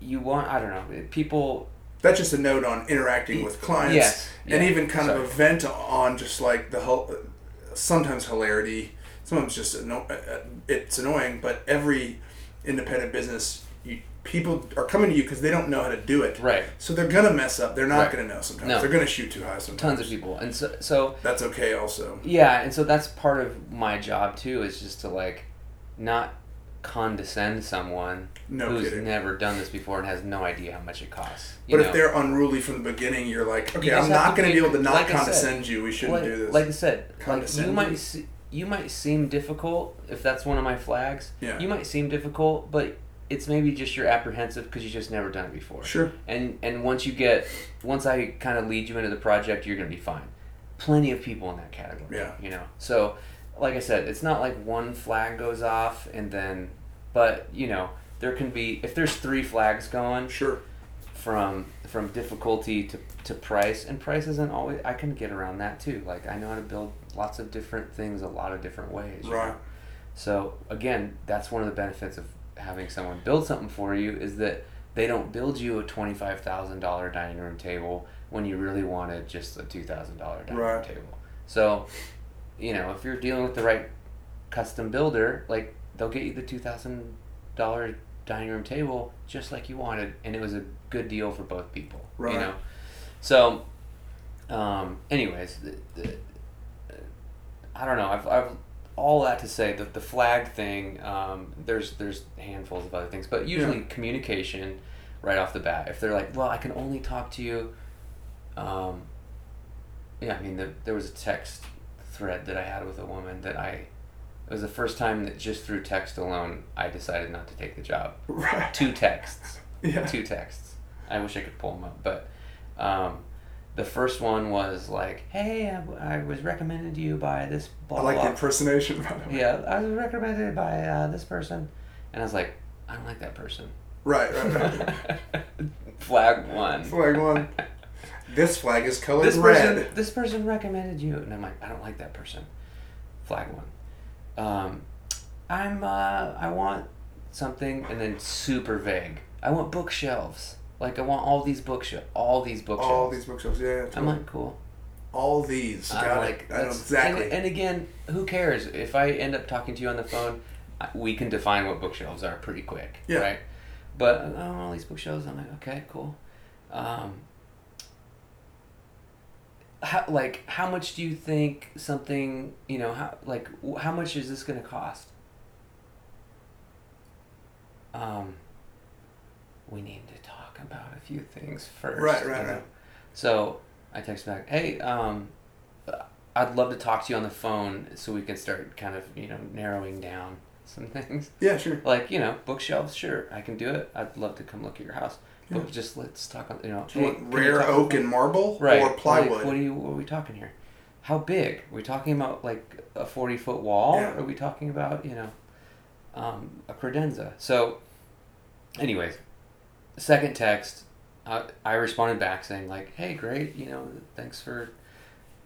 you want I don't know people. That's just a note on interacting with clients. Yes, And yeah, even kind of a vent on just like the whole, sometimes hilarity, sometimes just anno- uh, uh, it's annoying, but every independent business, you, people are coming to you because they don't know how to do it. Right, So they're gonna mess up. They're not Right. gonna know sometimes. No. They're gonna shoot too high sometimes. tons of people, and so so That's okay also. yeah, and so that's part of my job too is just to like not condescend someone No who's kidding. never done this before and has no idea how much it costs. But know? if they're unruly from the beginning, you're like, okay, You I'm not gonna be- be able to not like I said, condescend you. We shouldn't like, do this. Like I said, like you might you? you might seem difficult if that's one of my flags. Yeah. You might seem difficult, but it's maybe just you're apprehensive because you've just never done it before. sure. And and once you get once I kind of lead you into the project, you're gonna be fine. Plenty of people in that category. Yeah. You know. So, like I said, it's not like one flag goes off and then, but you know, there can be if there's three flags going Sure. from from difficulty to, to price and price isn't always i can get around that too like i know how to build lots of different things a lot of different ways you Right. know? so again that's one of the benefits of having someone build something for you is that they don't build you a $25000 dining room table when you really wanted just a $2000 dining room table so you know if you're dealing with the right custom builder like they'll get you the $2000 dining room table just like you wanted and it was a good deal for both people Right. you know so um, anyways the, the, i don't know i've, I've all that to say that the flag thing um, there's there's handfuls of other things but usually Yeah. communication right off the bat if they're like well i can only talk to you um, yeah i mean the, there was a text thread that i had with a woman that i it was the first time that just through text alone i decided not to take the job (laughs) Right. two texts Yeah. two texts. I wish I could pull them up, but um, the first one was like, "Hey, I, I was recommended to you by this blah I like blah." the impersonation. By the way. yeah, I was recommended by uh, this person, and I was like, "I don't like that person." Right. Right. Right. (laughs) Flag one. flag one. (laughs) This flag is colored This red. person, this person recommended you, and I'm like, I don't like that person. Flag one. Um, I'm. Uh, I want something, and then super vague. I want bookshelves. Like I want all these bookshelves. All these bookshelves. All these bookshelves. Yeah. yeah I'm like, cool. all these. I'm Got like, it. I know exactly. And, and again, who cares if I end up talking to you on the phone? We can define what bookshelves are pretty quick, Yeah. right? But I want all these bookshelves. I'm like, okay, cool. Um, how, like, how much do you think something? You know, how like how much is this going to cost? Um, we need to talk about a few things first. Right, right, right. So I text back, hey, um, I'd love to talk to you on the phone so we can start kind of you know narrowing down some (laughs) things. Yeah, sure. Like you know bookshelves, sure, I can do it. I'd love to come look at your house, but just let's talk on you know. Do hey, want can you rare oak and marble right or like, plywood? what are you? What are we talking here? How big? Are we talking about like a forty foot wall? Yeah. Or are we talking about you know, um, a credenza? So, anyways, second text, uh, I responded back saying like, "Hey, great, you know, thanks for,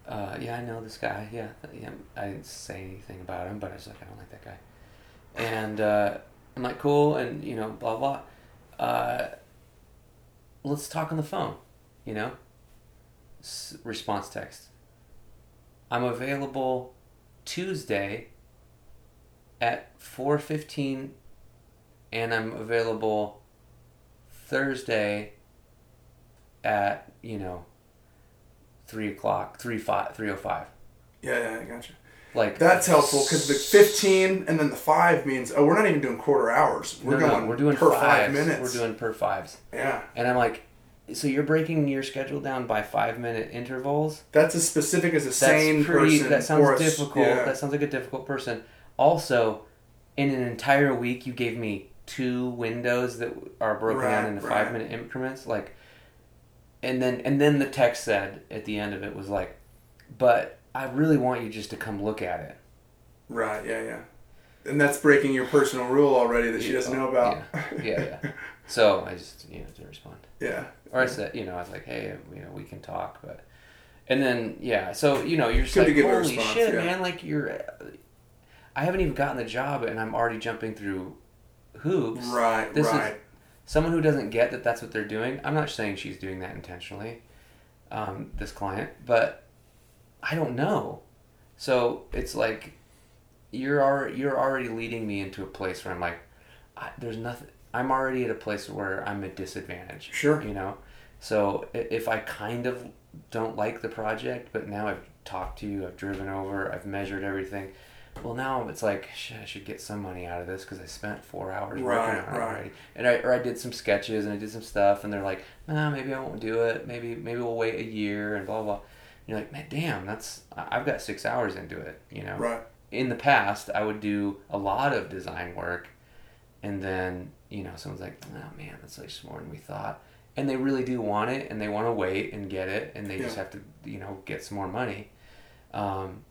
uh, yeah, I know this guy, yeah, yeah." I didn't say anything about him, but I was like, I don't like that guy, and uh, I'm like, cool, and you know, blah blah. Uh, let's talk on the phone, you know. S- response text. I'm available Tuesday at four fifteen, and I'm available Thursday at you know three o'clock, three five, three o five. Yeah, yeah, I gotcha. Like That's helpful because the 15 and then the 5 means, oh, we're not even doing quarter hours. We're no, no, going we're doing per five minutes. We're doing per fives, yeah. and I'm like, so you're breaking your schedule down by five minute intervals. That's as specific as a That's sane pretty. person. That sounds or a s- difficult. Yeah. That sounds like a difficult person. Also, in an entire week, you gave me two windows that are broken down into right. five minute increments. Like, and then and then the text said at the end of it was like, "But I really want you just to come look at it." Right, yeah, yeah. And that's breaking your personal rule already that she doesn't know about. Yeah, yeah. (laughs) So I just you know didn't respond. yeah. Or I said, you know, I was like, hey, you know, we can talk, but, and then yeah, so you know, you're just Good like, holy response, shit, yeah. man, like you're, I haven't even gotten the job, and I'm already jumping through hoops. Right, This is- right. Someone who doesn't get that that's what they're doing. I'm not saying she's doing that intentionally, um, this client, but I don't know. So it's like you're already you're already leading me into a place where I'm like, I, there's nothing. I'm already at a place where I'm at disadvantage. Sure. You know, so if I kind of don't like the project, but now I've talked to you, I've driven over, I've measured everything. Well, now it's like shit, I should get some money out of this because I spent four hours Right, working on it already, and I or I did some sketches and I did some stuff, and they're like, nah, maybe I won't do it. Maybe maybe we'll wait a year and blah blah. You're like, man, damn, that's I've got six hours into it. You know, Right. in the past, I would do a lot of design work, and then you know someone's like, "Oh man, that's like more than we thought," and they really do want it, and they want to wait and get it, and they just have to you know get some more money. Um,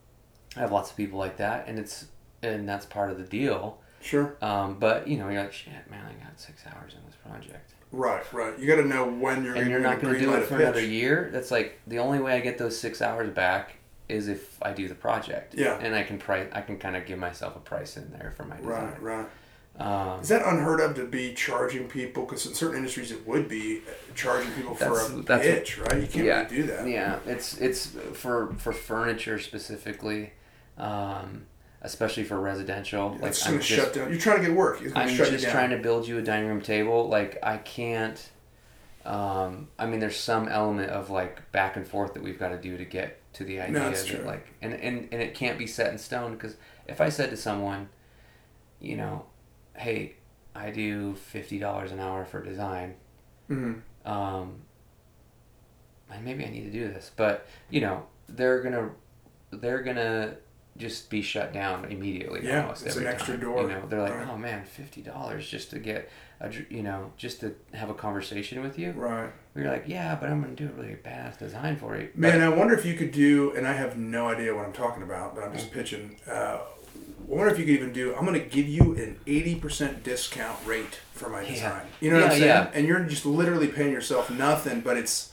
I have lots of people like that, and it's and that's part of the deal. Sure. Um, but you know, you're like, "Shit, man, I got six hours in this project." Right, right. You got to know when you're and you're not going to do it for pitch. another year. That's like the only way I get those six hours back is if I do the project. Yeah. And I can price. I can kind of give myself a price in there for my design. Right, right. Um, Is that unheard of to be charging people? Because in certain industries, it would be uh, charging people for a that's- pitch, right? You can't yeah, really do that. yeah. It's it's for for furniture specifically, um, especially for residential. It's just I'm shut down. You're trying to get work. It's gonna I'm shut just down. trying to build you a dining room table. Like I can't. Um, I mean, there's some element of like back and forth that we've got to do to get to the idea that's that true. like, and, and and it can't be set in stone because if I said to someone, you know, hey, I do fifty dollars an hour for design, Mhm. um, and maybe I need to do this, but you know, they're gonna they're gonna just be shut down immediately. Yeah, almost it's every an extra time. door. You know, they're like, Right. oh man, fifty dollars just to get a you know just to have a conversation with you. Right. We're like, yeah, but I'm gonna do a really badass design for you. Man, I wonder if you could do, and I have no idea what I'm talking about, but I'm just pitching. Uh, I wonder if you could even do. I'm going to give you an 80% discount rate for my Yeah. design. You know what I'm saying? yeah. And you're just literally paying yourself nothing, but it's.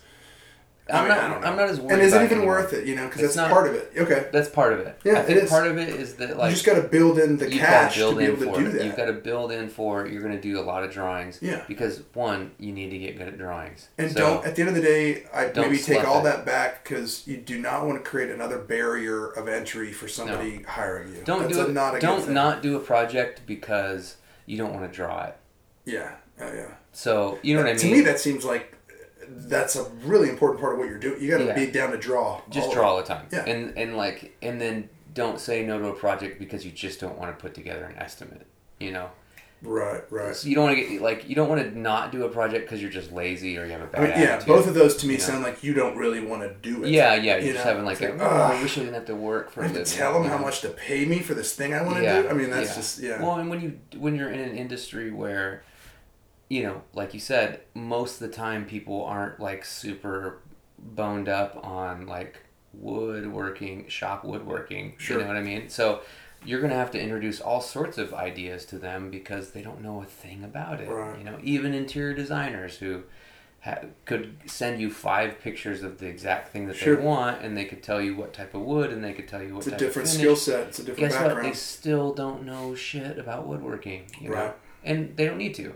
I I'm mean, not. I don't know. I'm not as worried. About. And is it even anymore. worth it? You know, because that's not- part of it. Okay. That's part of it. Yeah, I it think is. part of it is that like you just got to build in the cash to build to be in able to do it. that. You've got to build in for you're going to do a lot of drawings. Yeah. Because one, you need to get good at drawings. And So- don't at the end of the day, I maybe take all it. that back because you do not want to create another barrier of entry for somebody hiring you. Don't That's do a, it. not a don't thing. not do a project because you don't want to draw it. Yeah, oh, yeah. So you know what I mean. to me, that seems like that's a really important part of what you're doing. You got to Yeah. be down to draw. just draw all the time. Yeah. And and like and then don't say no to a project because you just don't want to put together an estimate. You know, Right, right. So you don't want to get like you don't want to not do a project because you're just lazy or you have a bad mean, yeah, attitude. both of those to me you know? sound like you don't really want to do it. Yeah, yeah. You're You just know, having like it's a, oh, I wish I didn't have to work for I have to tell them you how much to pay me for this thing I want to Yeah, do. I mean, that's yeah. just yeah. Well, and when you when you're in an industry where, you know, like you said, most of the time people aren't like super boned up on like woodworking, shop woodworking. Sure. You know what I mean? So you're gonna have to introduce all sorts of ideas to them because they don't know a thing about it. Right. You know, even interior designers who. Ha- could send you five pictures of the exact thing that Sure. they want, and they could tell you what type of wood, and they could tell you what it's a different skill set. It's a different guess what? They still don't know shit about woodworking, you know, Right. and they don't need to.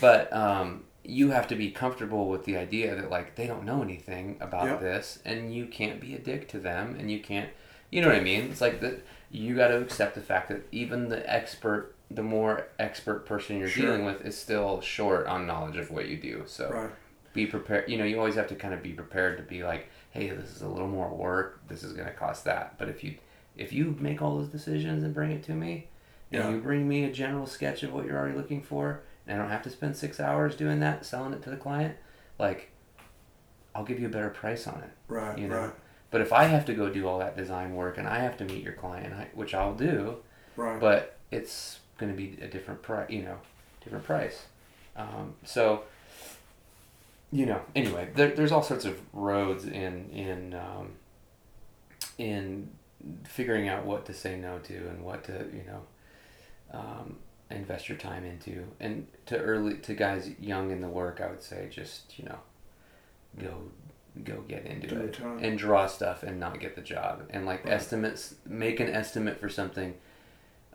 But um, you have to be comfortable with the idea that like they don't know anything about Yep. this, and you can't be a dick to them, and you can't, you know what I mean? It's like that. You got to accept the fact that even the expert, the more expert person you're Sure. dealing with, is still short on knowledge of what you do. So Right. be prepared. You know, you always have to kind of be prepared to be like, hey, this is a little more work. This is going to cost that. But if you if you make all those decisions and bring it to me, and Yeah. you bring me a general sketch of what you're already looking for, and I don't have to spend six hours doing that, selling it to the client, like, I'll give you a better price on it. Right. You know. Right. But if I have to go do all that design work and I have to meet your client, I- which I'll do, Right. but it's going to be a different price, you know, different price. Um, so, you know, anyway, there, there's all sorts of roads in in um, in figuring out what to say no to and what to you know um, invest your time into. And to early to guys young in the work, I would say just you know go go get into Do it and draw stuff and not get the job and like Right. estimates make an estimate for something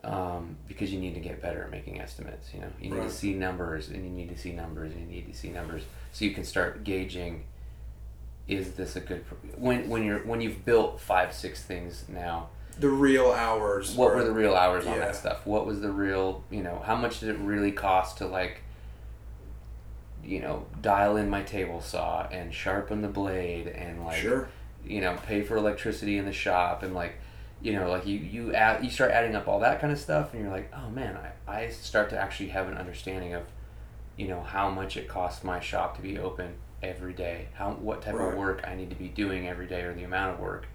um, because you need to get better at making estimates you know you need Right. to see numbers and you need to see numbers and you need to see numbers so you can start gauging is this a good when when you're when you've built five six things now the real hours. what were the real hours on Yeah. that stuff what was the real you know how much did it really cost to like you know dial in my table saw and sharpen the blade and like Sure. you know pay for electricity in the shop and like you know like you you add, you start adding up all that kind of stuff and you're like oh man I, I start to actually have an understanding of you know how much it costs my shop to be open every day how what type Right. of work I need to be doing every day or the amount of work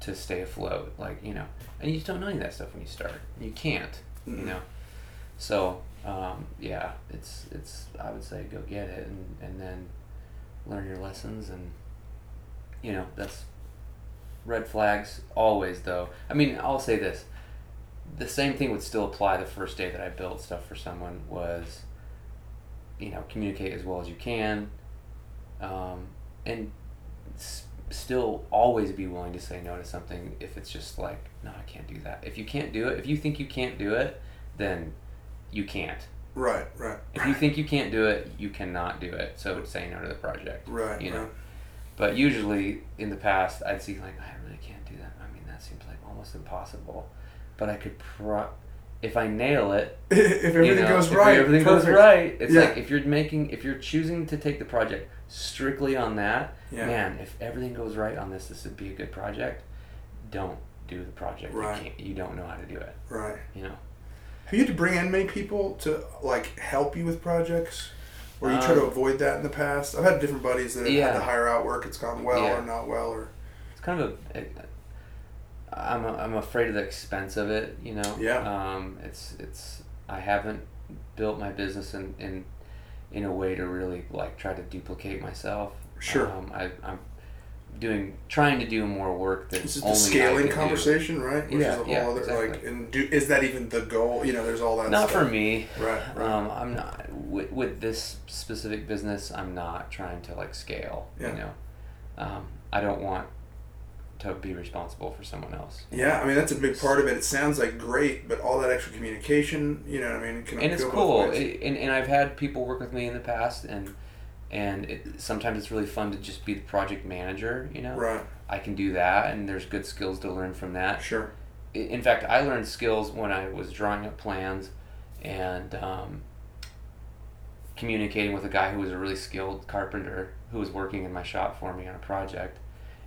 to stay afloat like you know and you just don't know any of that stuff when you start. You can't you Mhm. know? So um, yeah it's it's I would say go get it and, and then learn your lessons and you know that's red flags always though. I mean i'll say this. The same thing would still apply the first day that i built stuff for someone was you know communicate as well as you can. Um, and still always be willing to say no to something if it's just like no i can't do that if you can't do it if you think you can't do it then you can't Right. Right. if you think you can't do it you cannot do it so say no to the project Right. you know. right. but usually in the past, I'd see like I really can't do that. I mean, that seems like almost impossible. But I could pro, if I nail it, (laughs) if everything you know, goes if right. everything goes right. It's Yeah. like if you're making, if you're choosing to take the project strictly on that, Yeah. man, if everything goes right on this, this would be a good project. Don't do the project. Right. You, can't, you don't know how to do it. Right. You know. Have you had to bring in many people to like help you with projects? Or you try to Um, avoid that in the past? I've had different buddies that have had Yeah. to hire out work. It's gone well Yeah. or not well, or it's kind of a, I'm, a, I'm afraid of the expense of it you know Yeah. um it's it's i haven't built my business in in in a way to really like try to duplicate myself Sure. um I, i'm doing trying to do more work that this is the scaling can do. conversation, right? Which Yeah, is a whole yeah, other exactly. like. And do is that even the goal? You know, there's all that. not stuff. for me Right. Right. um i'm not with, with this specific business i'm not trying to like scale Yeah. you know um i don't want to be responsible for someone else yeah, I mean that's a big part of it. It sounds like great, but all that extra communication, you know what I mean? It and it's cool. It- and, and i've had people work with me in the past and and it, sometimes it's really fun to just be the project manager you know Right. i can do that and there's good skills to learn from that Sure. In fact i learned skills when i was drawing up plans and um, communicating with a guy who was a really skilled carpenter who was working in my shop for me on a project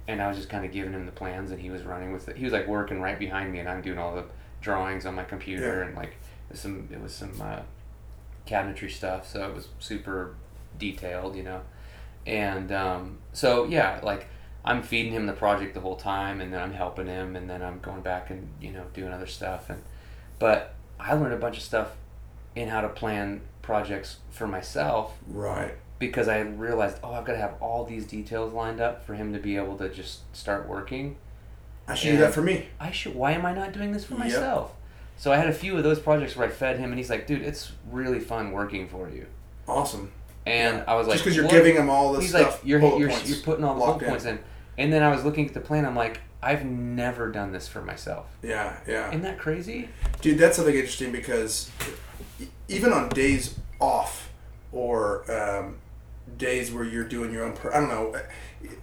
and i was just kind of giving him the plans and he was running with it he was like working right behind me and i'm doing all the drawings on my computer Yeah. and like it was some it was some uh, cabinetry stuff, so it was super detailed, you know. And um, so yeah, like I'm feeding him the project the whole time, and then I'm helping him, and then I'm going back and you know doing other stuff. And but I learned a bunch of stuff in how to plan projects for myself Right. Because I realized, oh, I've got to have all these details lined up for him to be able to just start working. I should do that for me. I should. Why am I not doing this for Yep. myself? So I had a few of those projects where I fed him, and he's like, "Dude, it's really fun working for you." Awesome. And Yeah. I was like, just because you're giving him all this He's stuff. like, "You're you're, points you're putting all the bullet points in." And then I was looking at the plan. I'm like, I've never done this for myself. Yeah, yeah. Isn't that crazy? Dude, that's something interesting because even on days off or um, days where you're doing your own, per- I don't know,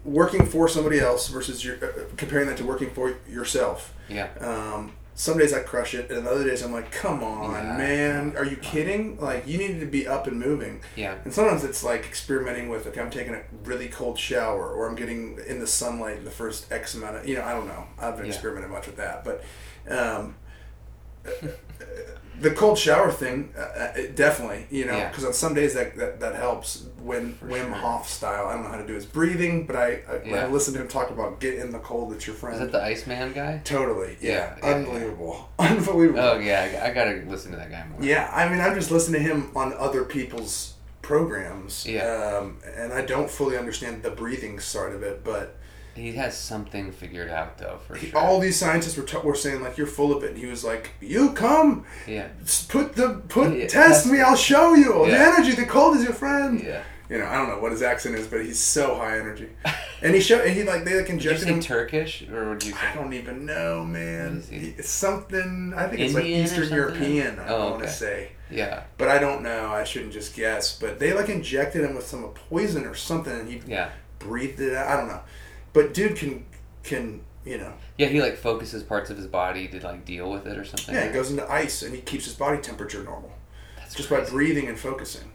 working for somebody else versus your, uh, comparing that to working for yourself. Yeah. Um, some days I crush it, and other days I'm like, come on, Yeah. man, are you kidding? Like, you need to be up and moving. Yeah. And sometimes it's like experimenting with, okay, I'm taking a really cold shower, or I'm getting in the sunlight the first X amount of, you know, I don't know. I've been Yeah. experimented much with that, but um, (laughs) the cold shower thing, uh, uh, it definitely, you know, Yeah. because on some days that, that, that helps. When For Wim sure. Hof style, I don't know how to do his breathing, but I, I, Yeah. I listened to him talk about get in the cold. It's your friend. Is that the Iceman guy? Totally. Yeah. Yeah, yeah, Unbelievable. (laughs) Unbelievable. Oh yeah, I, gotta listen to that guy more. Yeah, I mean, I've just listened to him on other people's programs. Yeah. Um, and I don't fully understand the breathing side of it, but He has something figured out though, for he- sure. all these scientists were, t- were saying like you're full of it. And he was like, "You come, yeah. put the put Yeah, test me. I'll show you the energy. The cold is your friend." Yeah. You know, I don't know what his accent is, but he's so high energy. And he showed, and he like they like injected say him. Turkish or would you I don't even know, man. He- It's something. I think it's like Eastern? European. I Oh, want to okay. say. Yeah. But I don't know. I shouldn't just guess. But they like injected him with some poison or something, and he Yeah. breathed it out. I don't know. But dude can can you know? Yeah, he like focuses parts of his body to like deal with it or something. Yeah, he goes into ice and he keeps his body temperature normal That's just by breathing and focusing.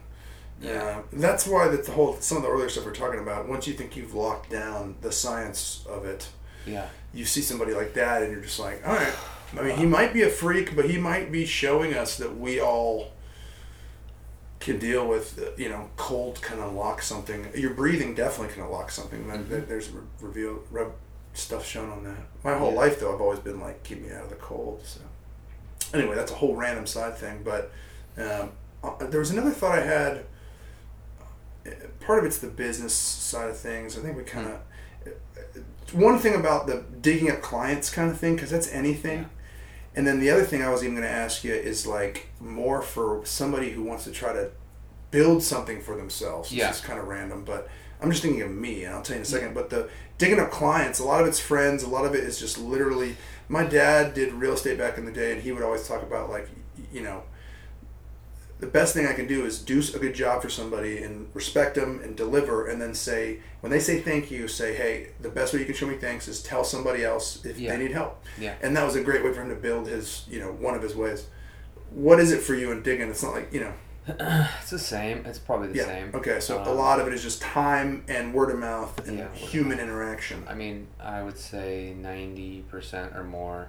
Yeah. Uh, that's why that the whole some of the earlier stuff we're talking about. Once you think you've locked down the science of it, Yeah. you see somebody like that, and you're just like, all right. I mean, he might be a freak, but he might be showing us that we all can deal with, uh, you know, cold can unlock something. Your breathing definitely can unlock something. That there's re- reveal re- stuff shown on that. My whole Yeah. life, though, I've always been like, keep me out of the cold. So, anyway, that's a whole random side thing. But um, uh, there was another thought I had. Uh, Part of it's the business side of things. I think we kind of one thing about the digging up clients kind of thing because that's anything Yeah. And then the other thing i was even going to ask you is like more for somebody who wants to try to build something for themselves Yeah. Is kind of random but i'm just thinking of me and i'll tell you in a second but the digging up clients a lot of it's friends a lot of it is just literally my dad did real estate back in the day and he would always talk about like you know the best thing I can do is do a good job for somebody and respect them and deliver, and then say when they say thank you, say, hey, the best way you can show me thanks is tell somebody else if Yeah. they need help. Yeah. And that was a great way for him to build his, you know, one of his ways. What is it for you in digging? It's not like you know. (clears throat) it's the same. It's probably the Yeah. same. Okay. So a Um, lot of it is just time and word of mouth and Yeah, human interaction. I mean, I would say ninety percent or more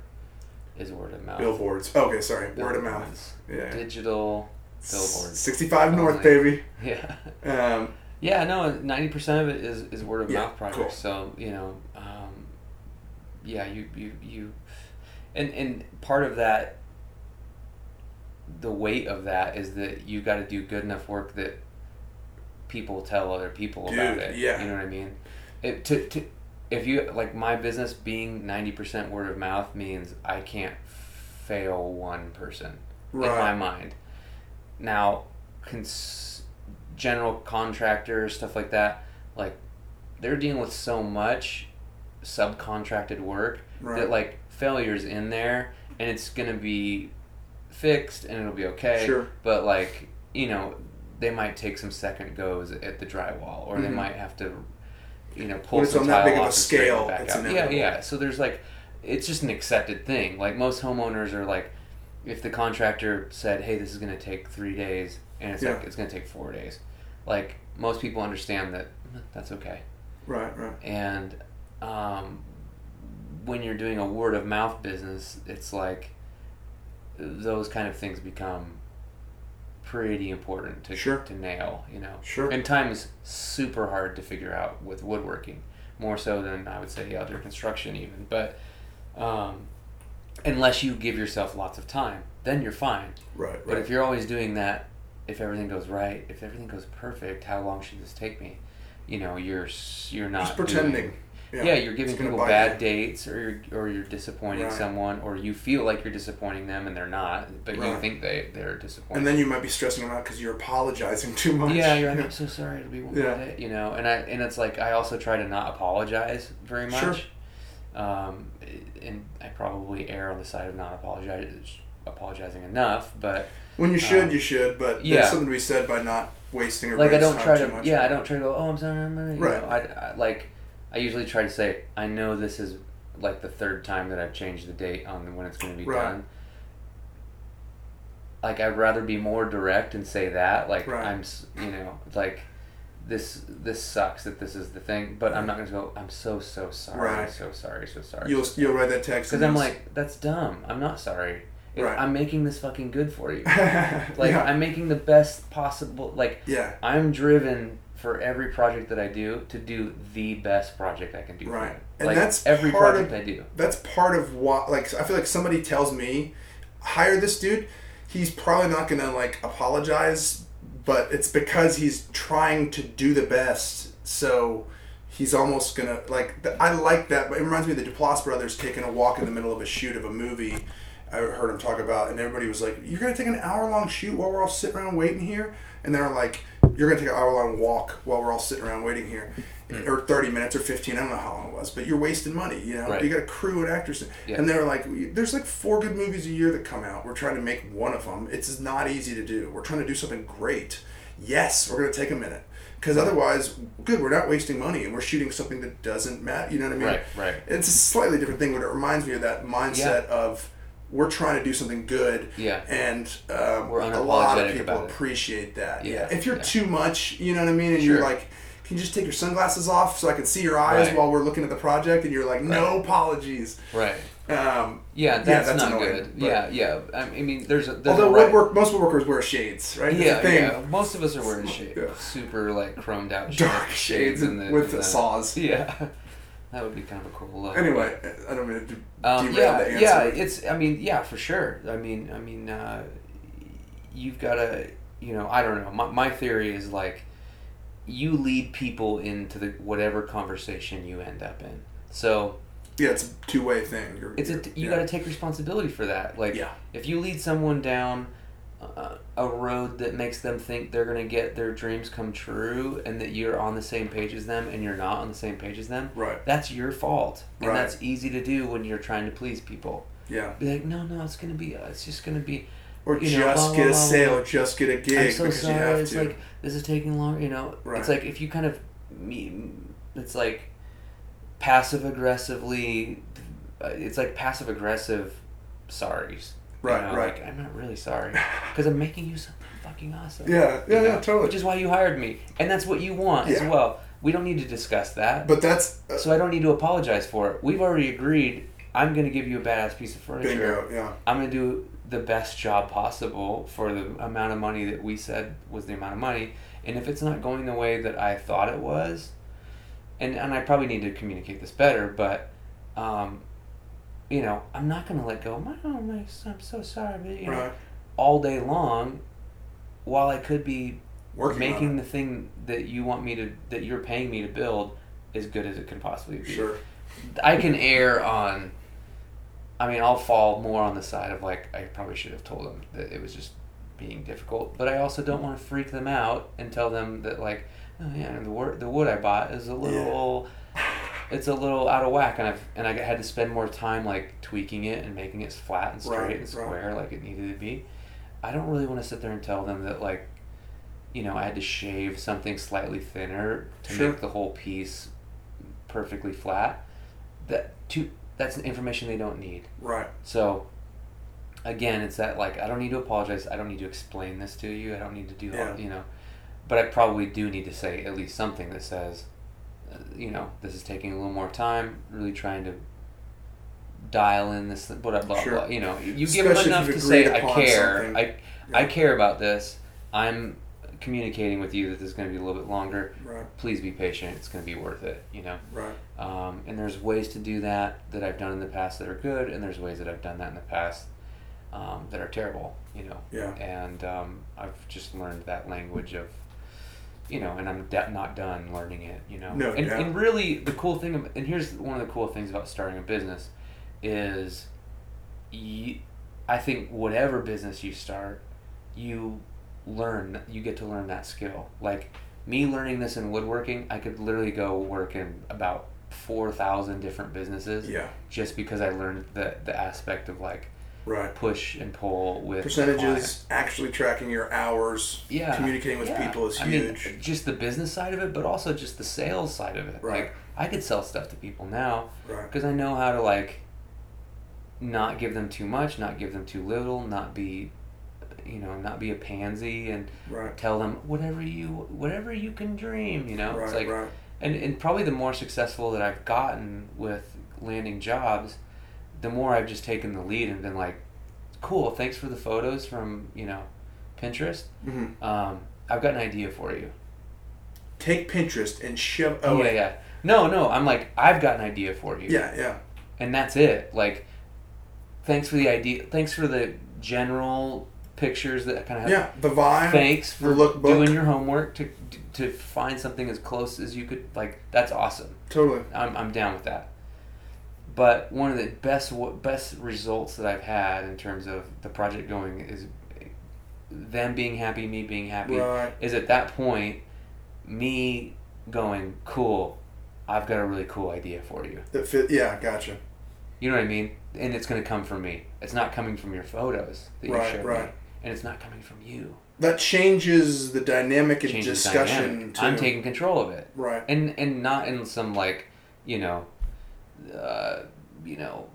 is word of mouth. Billboards. Okay. Sorry. Word of mouth. Yeah. Digital billboards. Sixty-five North, Only. baby. (laughs) Yeah. Um, Yeah, no, ninety percent of it is, is word of Yeah, mouth projects. So you know, um, yeah, you you you, and and part of that, the weight of that is that you got to do good enough work that people tell other people about it. yeah. you know what I mean. It to to if you like my business being ninety percent word of mouth means I can't fail one person in my Right. mind. Now, cons- general contractors, stuff like that, like they're dealing with so much subcontracted work Right. that like failures in there, and it's gonna be fixed and it'll be okay. Sure. But like you know, they might take some second goes at the drywall, or they Mhm. might have to, you know, pull When it's some on that big of a straighten it back it's out. Yeah, yeah. So there's like, it's just an accepted thing. Like most homeowners are like, if the contractor said, "Hey, this is going to take three days," and it's Yeah. like it's going to take four days, like most people understand that "Mm, that's okay. Right. Right. And um, when you're doing a word of mouth business, it's like those kind of things become pretty important to Sure. to nail. You know, Sure. and time is super hard to figure out with woodworking, more so than I would say other construction even. But um, unless you give yourself lots of time, then you're fine. Right. But Right. if you're always doing that, if everything goes right, if everything goes perfect, how long should this take me? You know, you're you're not Just pretending. doing- yeah, you're giving people bad you. dates, or you're, or you're disappointing Right. someone, or you feel like you're disappointing them and they're not, but you think they they're disappointed. And then you might be stressing them out because you're apologizing too much. yeah, you're like, (laughs) I'm so sorry to be one Yeah. you know, and I and it's like I also try to not apologize very Sure. much, um, and I probably err on the side of not apologize apologizing enough, but When you should, Um, you should. But yeah. there's something to be said by not wasting like I don't try to much. yeah I don't try to go oh I'm sorry I'm sorry," you Right. know, I, I like I usually try to say I know this is like the third time that I've changed the date on when it's going to be Right. done. Like I'd rather be more direct and say that like Right. I'm you know like this this sucks that this is the thing but I'm not going to go I'm so so sorry Right. so sorry so sorry You'll you'll write that text because I'm like that's dumb I'm not sorry It- Right. I'm making this fucking good for you (laughs) like yeah. I'm making the best possible like yeah. I'm driven for every project that I do to do the best project I can do. Right. And like that's every project of- I do. that's part of what like I feel like somebody tells me hire this dude he's probably not gonna like apologize but it's because he's trying to do the best so he's almost gonna like I like that but it reminds me of the Duplass brothers taking a walk in the middle of a shoot of a movie. I heard him talk about and everybody was like you're gonna take an hour long shoot while we're all sitting around waiting here? And they're like you're gonna take an hour long walk while we're all sitting around waiting here or 30 minutes or 15 i don't know how long it was but you're wasting money you know? Right. you got a crew and actors Yeah. and they're like there's like four good movies a year that come out. We're trying to make one of them it's not easy to do. We're trying to do something great. Yes we're going to take a minute. Because otherwise good we're not wasting money and we're shooting something that doesn't matter you know what i mean? Right, right. it's a slightly different thing but it reminds me of that mindset of we're trying to do something good Yeah. and um, We're a lot of people appreciate that. Yeah, Yeah, if you're yeah. too much you know what i mean? And you're like can you just take your sunglasses off so I can see your eyes Right. while we're looking at the project? And you're like, no Right. apologies. Right. Um, Yeah, that's, that's not annoying, good. Yeah, yeah. I mean, there's a there's although a right. woodwork, most woodworkers wear shades, right? Yeah, yeah. Most of us are wearing (laughs) shades, Yeah. super like chromed out Dark shades, shades in the, with the saws. (laughs) Yeah, that would be kind of a cool look. Anyway, I don't mean to Um, derail yeah, the answer. yeah, it's. I mean, yeah, for sure. I mean, I mean, uh, you've got to, you know, I don't know. My, my theory is like, you lead people into the whatever conversation you end up in. So yeah, it's a two way thing. You're, it's a you yeah. got to take responsibility for that. Like, Yeah. if you lead someone down uh, a road that makes them think they're gonna get their dreams come true, and that you're on the same page as them, and you're not on the same page as them, Right. that's your fault, and Right. that's easy to do when you're trying to please people. Yeah. Be like, no, no, it's gonna be, uh, it's just gonna be. Or You know, just blah, get blah, a sale, blah. just get a gig I'm so because you sorry. have It's to. like this is taking long. You know, Right. it's like if you kind of, me, it's like passive aggressively. uh, It's like passive aggressive sorries. you Right, know, right. Like I'm not really sorry (laughs) because I'm making you something fucking awesome. yeah, yeah, you yeah, totally. Which is why you hired me, and that's what you want as well. We don't need to discuss that. but that's uh, so I don't need to apologize for it. We've already agreed. I'm gonna give you a badass piece of furniture. bingo. Yeah. I'm gonna do the best job possible for the amount of money that we said was the amount of money. And if it's not going the way that I thought it was, and and I probably need to communicate this better, but, um, you know, I'm not gonna let go. My, oh my, I'm so sorry, but you know, all day long, while I could be Working making the thing that you want me to that you're paying me to build as good as it can possibly be. Sure. I can err on. I mean, I'll fall more on the side of like I probably should have told them that it was just being difficult, but I also don't want to freak them out and tell them that like, oh yeah, the wood the wood I bought is a little, it's a little out of whack, and I've and I had to spend more time like tweaking it and making it flat and straight Right, and right. square like it needed to be. I don't really want to sit there and tell them that like, you know, I had to shave something slightly thinner to Sure. make the whole piece perfectly flat. That to that's information they don't need. Right. So again, it's that like I don't need to apologize. I don't need to explain this to you. I don't need to do Yeah. all you know. But I probably do need to say at least something that says, uh, you know, this is taking a little more time. Really trying to dial in this blah blah blah. Sure. blah. You know, you give them enough to say I care. something. I I care about this. I'm communicating with you that this is going to be a little bit longer. Right. Please be patient. It's going to be worth it. You know. Right. Um, and there's ways to do that that I've done in the past that are good, and there's ways that I've done that in the past um, that are terrible. You know. Yeah. And um, I've just learned that language of, you know, and I'm de- not done learning it. You know. No And, doubt. and really, the cool thing, and here's one of the cool things about starting a business, is, you, I think whatever business you start, you learn you get to learn that skill. Like me learning this in woodworking, I could literally go work in about four thousand different businesses Yeah. just because I learned the the aspect of like Right. push and pull with Percentages, actually tracking your hours. Yeah, communicating with yeah. people is I mean, just the business side of it, but also just the sales side of it. Right. Like I could sell stuff to people now right. because I know how to like not give them too much, not give them too little, not be you know, not be a pansy and Right. tell them whatever you whatever you can dream, you know? Right. it's like right. and, and probably the more successful that I've gotten with landing jobs, the more I've just taken the lead and been like, cool, thanks for the photos from, you know, Pinterest. hmm Um, I've got an idea for you. Take Pinterest and shove. Oh, yeah, yeah. No, no, I'm like, I've got an idea for you. yeah, yeah. And that's it. Like, thanks for the idea. Thanks for the general pictures that kind of have. Yeah, the vibe. Thanks for lookbook. doing your homework to to find something as close as you could. Like, that's awesome. Totally. I'm, I'm down with that. But one of the best best results that I've had in terms of the project going is them being happy, me being happy. Right. Is at that point, me going cool. I've got a really cool idea for you. That fit. Yeah, gotcha. You know what I mean? And it's going to come from me. It's not coming from your photos that you Right, showed right. me, and it's not coming from you. That changes the dynamic and Changes discussion. dynamic. Too. I'm taking control of it. Right. and and not in some like you know uh, you know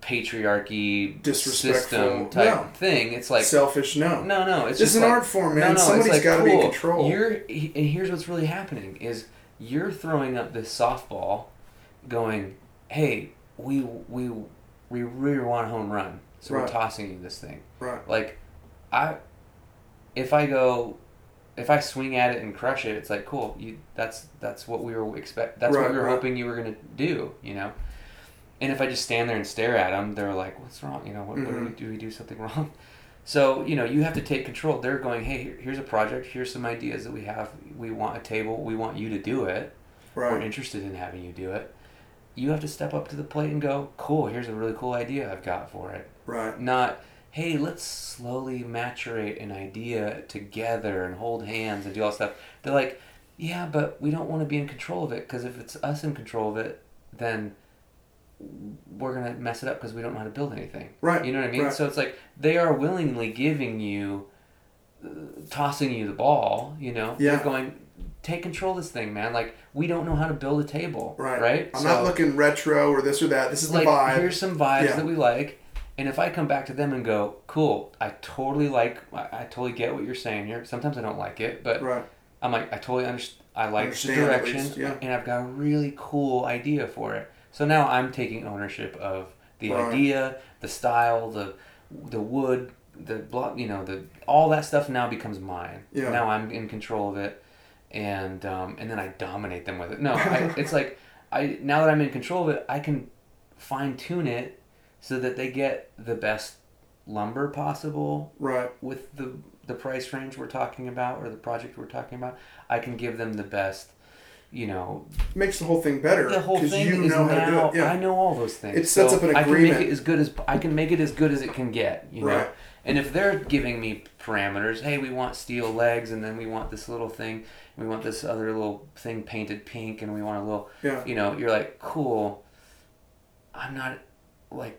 patriarchy Disrespectful. system type No. thing it's like Selfish. No. no no it's It's just an like, art form, no man. no Somebody's like got to cool. be in control. you're and here's what's really happening is you're throwing up this softball going hey we we we really want a home run so we're tossing you this thing. Right. like i if i go if i swing at it and crush it it's like cool you that's that's what we were expect that's Right, what we were right. hoping you were going to do you know? And if i just stand there and stare at them they're like what's wrong? You know what, what do we Mhm. do? We do something (laughs) wrong. So you know you have to take control. They're going hey here's a project. Here's some ideas that we have. We want a table. We want you to do it. We're interested in having you do it. You have to step up to the plate and go cool here's a really cool idea i've got for it Right. not hey let's slowly maturate an idea together and hold hands and do all stuff they're like yeah but we don't want to be in control of it because if it's us in control of it then we're gonna mess it up because we don't know how to build anything Right. you know what i mean Right. so it's like they are willingly giving you uh, tossing you the ball you know Yeah. they're going take control of this thing man like we don't know how to build a table Right. right I'm So- not looking retro or this or that. This is the like vibe. here's some vibes Yeah. that we like and if i come back to them and go cool i totally like i, I totally get what you're saying here sometimes i don't like it but right. i'm like i totally understand i like the Understand at direction least, yeah. and i've got a really cool idea for it so now i'm taking ownership of the Right. idea the style the the wood the block you know the all that stuff now becomes mine Yeah. now i'm in control of it and um, and then i dominate them with it no I, (laughs) it's like i now that i'm in control of it i can fine tune it so that they get the best lumber possible Right. with the the price range we're talking about or the project we're talking about i can give them the best you know Makes the whole thing better. the whole thing you is know how to do now it. Yeah. i know all those things It sets So up an agreement i can make it as good as i can make it as good as it can get you know Right. and if they're giving me parameters hey we want steel legs and then we want this little thing we want this other little thing painted pink and we want a little Yeah. you know you're like cool i'm not like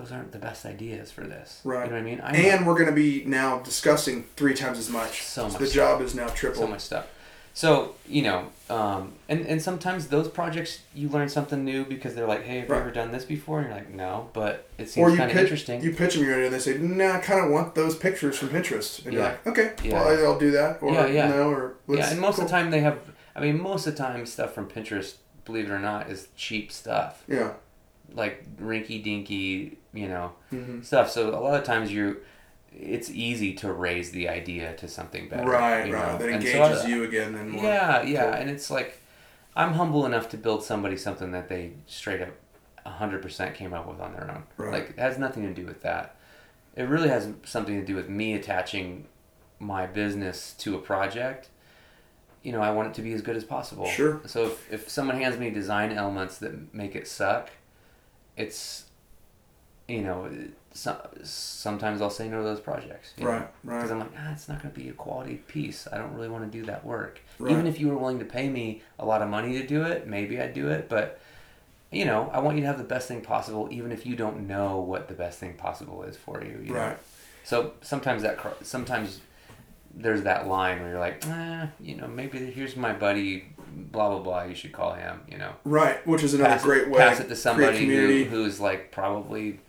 those aren't the best ideas for this Right. you know what i mean I'm And we're going to be now discussing three times as much. So much the stuff. job is now triple. so much stuff. So you know, um, and and sometimes those projects you learn something new because they're like, hey, have Right. you ever done this before? And you're like, no, but it seems kind of interesting. you pitch them your idea and they say, nah, I kind of want those pictures from Pinterest. And you're like, okay, Yeah. well, I'll do that. Or Yeah, yeah. no, or yeah, and most cool. of the time they have. I mean, most of the time stuff from Pinterest, believe it or not, is cheap stuff Yeah. Like rinky dinky, you know, hmm stuff. So a lot of times you, it's easy to raise the idea to something better. Right, you right. know? That And so engages I- you again and more. Yeah, yeah, Cool. and it's like I'm humble enough to build somebody something that they straight up 100% came up with on their own. Right. Like it has nothing to do with that. It really has something to do with me attaching my business to a project. You know, I want it to be as good as possible. Sure. So if, if someone hands me design elements that make it suck, it's you know, so, sometimes I'll say no to those projects. you know? Right, right. Because I'm like, ah, it's not going to be a quality piece. I don't really want to do that work. Right. Even if you were willing to pay me a lot of money to do it, maybe I'd do it. But, you know, I want you to have the best thing possible, even if you don't know what the best thing possible is for you. you know? Right. So sometimes that, sometimes there's that line where you're like, eh, you know, maybe here's my buddy, blah, blah, blah. You should call him, you know Right, which is another pass, great it, way pass it to somebody who, who's like probably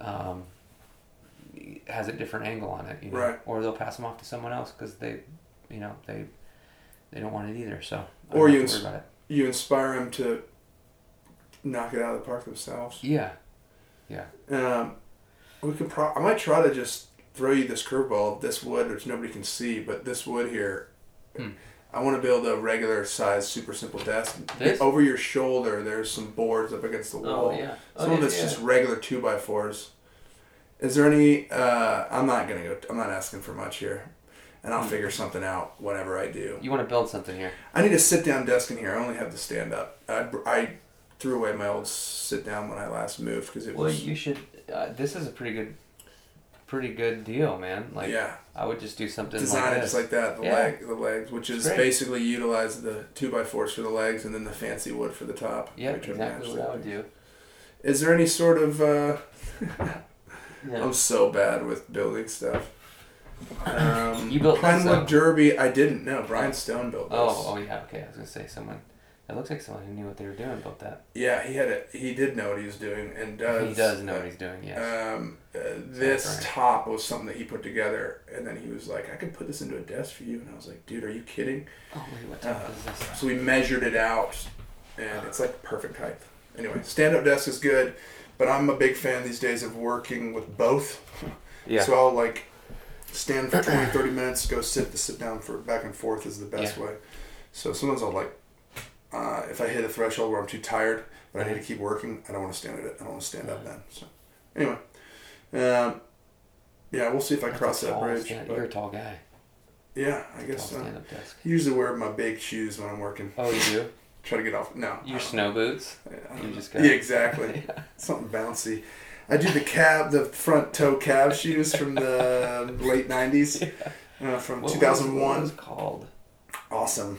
um, has a different angle on it, you know, Right. or they'll pass them off to someone else because they, you know, they they don't want it either. So I Or you ins- about it. you inspire them to knock it out of the park themselves. Yeah. Yeah, Um, we could pro- I might try to just throw you this curveball of this wood, which nobody can see, but this wood here. Hmm. I want to build a regular size, super simple desk. This? Over your shoulder, there's some boards up against the wall. Oh yeah. Oh, Some of yeah, it's yeah. just regular two by fours. Is there any? Uh, I'm not gonna go. I'm not asking for much here, and Hmm. I'll figure something out whenever I do. You want to build something here? I need a sit down desk in here. I only have the stand up. I, I threw away my old sit down when I last moved because it Well, was. you should. Uh, this is a pretty good, pretty good deal, man. Like, yeah, I would just do something design like it just like that. The Yeah. leg, the legs, which is basically utilize the two by fours for the legs and then the fancy wood for the top. yeah, exactly what I would do. Is there any sort of? Uh, (laughs) Yeah. I'm so bad with building stuff. (laughs) Um, You built Pinewood. Derby. I didn't know. Brian Stone built this. Oh, oh yeah. Okay, I was gonna say someone. It looks like someone who knew what they were doing built that. Yeah, he had it. He did know what he was doing, and does. he does know what he's doing. Yes. Um, uh, this Brian. top was something that he put together, and then he was like, "I could put this into a desk for you," and I was like, "Dude, are you kidding?" oh wait, what type uh, is this? So we measured it out, and it's like perfect height. Anyway, stand-up desk is good, but I'm a big fan these days of working with both. Yeah. So I'll like stand for 20, 30 minutes, go sit. The sit down for back and forth is the best way. So sometimes I'll like, uh, if I hit a threshold where I'm too tired, but I need to keep working, I don't want to stand at it. I don't want to stand up then. So anyway, um, yeah, we'll see if I That's cross that bridge. stand- but You're a tall guy. yeah, I Tall guess so. stand-up desk. Usually wear my big shoes when I'm working. Oh, you do? (laughs) Try to get off. No. I Your don't- snow boots? I You don't just know. got. Yeah, exactly. (laughs) Something bouncy. I do the cab, the front toe cab shoes from the (laughs) late '90s, uh, from What was- 2001. What was it called? Awesome.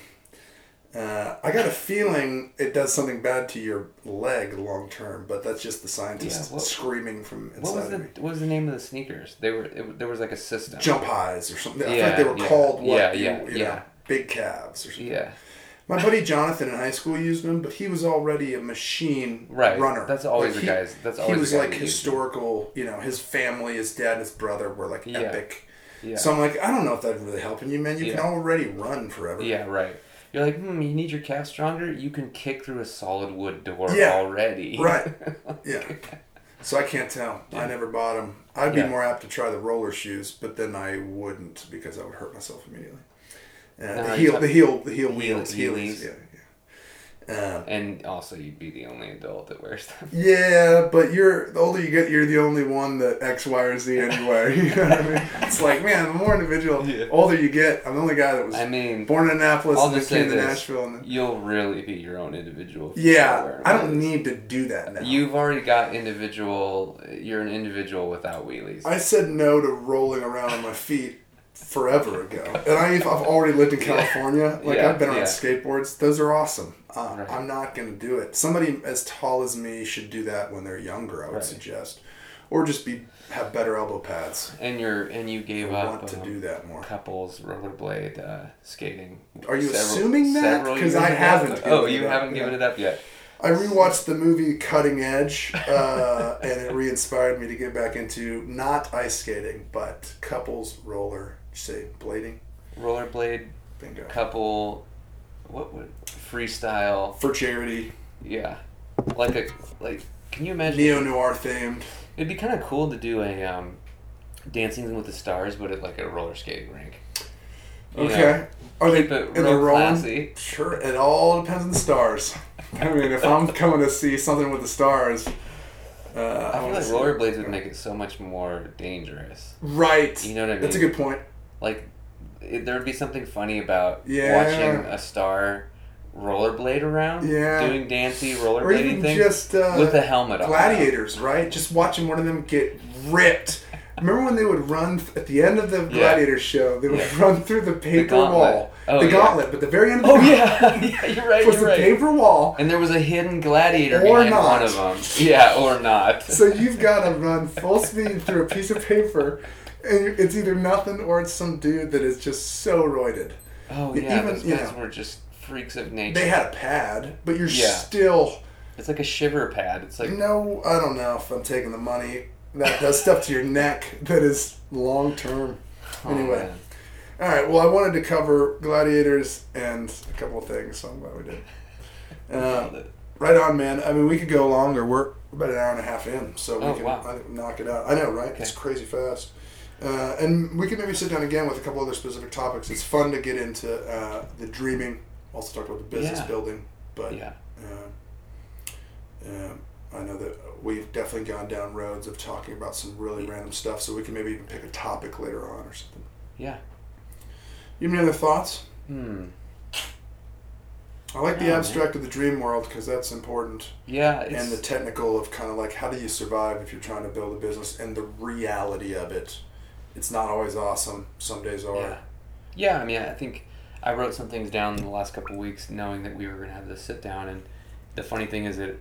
Uh, I got a feeling it does something bad to your leg long term, but that's just the scientist Yeah, what- screaming from What was inside the of me. What was the name of the sneakers? They were. It, there was like a system. Jump highs or something. I Yeah, like they were yeah, called what? yeah, you- yeah, you yeah. big calves or something. Yeah. My buddy Jonathan in high school used them, but he was already a machine Right. runner. That's always Like, the he- guys. That's always he was like historical. You know, his family, his dad, his brother were like epic. Yeah. So I'm like, I don't know if that's really helping you, man. You can already run forever. yeah. Right. You're like, hmm, you need your calf stronger. You can kick through a solid wood door Yeah, already. (laughs) Right. (laughs) Yeah. So I can't tell. I never bought them. I'd be Yeah. more apt to try the roller shoes, but then I wouldn't because I would hurt myself immediately. Uh, No, the heel, the heel, the heel Heel- wheels, heelys. Yeah, yeah. Um, And also, you'd be the only adult that wears them. (laughs) Yeah, but you're the older you get, you're the only one that X, Y, or Z anyway. (laughs) you know what I mean? It's like, man, the more individual, Yeah. older you get. I'm the only guy that was I mean, born in Annapolis I'll and then came to this. Nashville. And then, you'll really be your own individual. if you start yeah, I don't need to do that now. You've already got individual. You're an individual without wheelies. I said no to rolling around on my feet forever ago, and I, I've already lived in (laughs) California. Like Yeah, I've been yeah. skateboards; those are awesome. Uh, Right. I'm not going to do it. Somebody as tall as me should do that when they're younger. I would Right. suggest, or just be have better elbow pads. and you're and you gave I up want to um, do that more. couples rollerblade uh, skating. Are you several- assuming that? several 'Cause years I haven't Oh, you haven't yeah. given it up yet. I rewatched the movie Cutting Edge, uh, and it re-inspired me to get back into not ice skating, but couples roller. Say blading. Rollerblade Bingo. couple. What would freestyle? For charity, Yeah, like a like. Can you imagine? neo noir themed. It'd be kind of cool to do a um, Dancing with the Stars, but at like a roller skating rink. You know, Okay. Are they keep it and they're real rolling? classy. Sure. It all depends on the stars. I mean, if I'm coming to see something with the stars, uh, I, I feel like rollerblades would make it so much more dangerous. Right. You know what I mean? That's a good point. Like, there would be something funny about Yeah. watching a star rollerblade around, Yeah. doing dancey Or rollerblading things just uh, with a helmet on. gladiators, right? Just watching one of them get ripped. Remember when they would run th- at the end of the gladiator show? They would Yeah. run through the paper gauntlet. wall, Oh, the yeah. gauntlet, but the very end of the Oh yeah, (laughs) yeah, you're right. (laughs) was You're the right. paper wall. And there was a hidden gladiator Or behind not. one of them. Yeah, or not. So you've got to run full speed through a piece of paper, and it's either nothing or it's some dude that is just so roided. oh yeah, even- those guys know, were just freaks of nature. They had a pad, but you're Yeah. still It's like a shiver pad. It's like no. I don't know if I'm taking the money that does stuff to your neck that is long term. oh, Anyway. man. All right. Well, I wanted to cover gladiators and a couple of things, so I'm glad we did. (laughs) Uh, right on, man. I mean, we could go longer. We're about an hour and a half in, so we Oh, can wow. Knock it out. I know, right? It's crazy fast. Uh, and we can maybe sit down again with a couple other specific topics. It's fun to get into uh, the dreaming. Also talked about the business Yeah. building, but yeah. uh, um, I know that we've definitely gone down roads of talking about some really random stuff. So we can maybe even pick a topic later on or something. Yeah. You have any other thoughts? Hmm. I like the man. abstract of the dream world because that's important, Yeah. It's, and the technical of kind of like how do you survive if you're trying to build a business, and the reality of it. It's not always awesome. Some days are. Yeah. Yeah, I mean, I think I wrote some things down in the last couple of weeks knowing that we were going to have this sit down. And the funny thing is that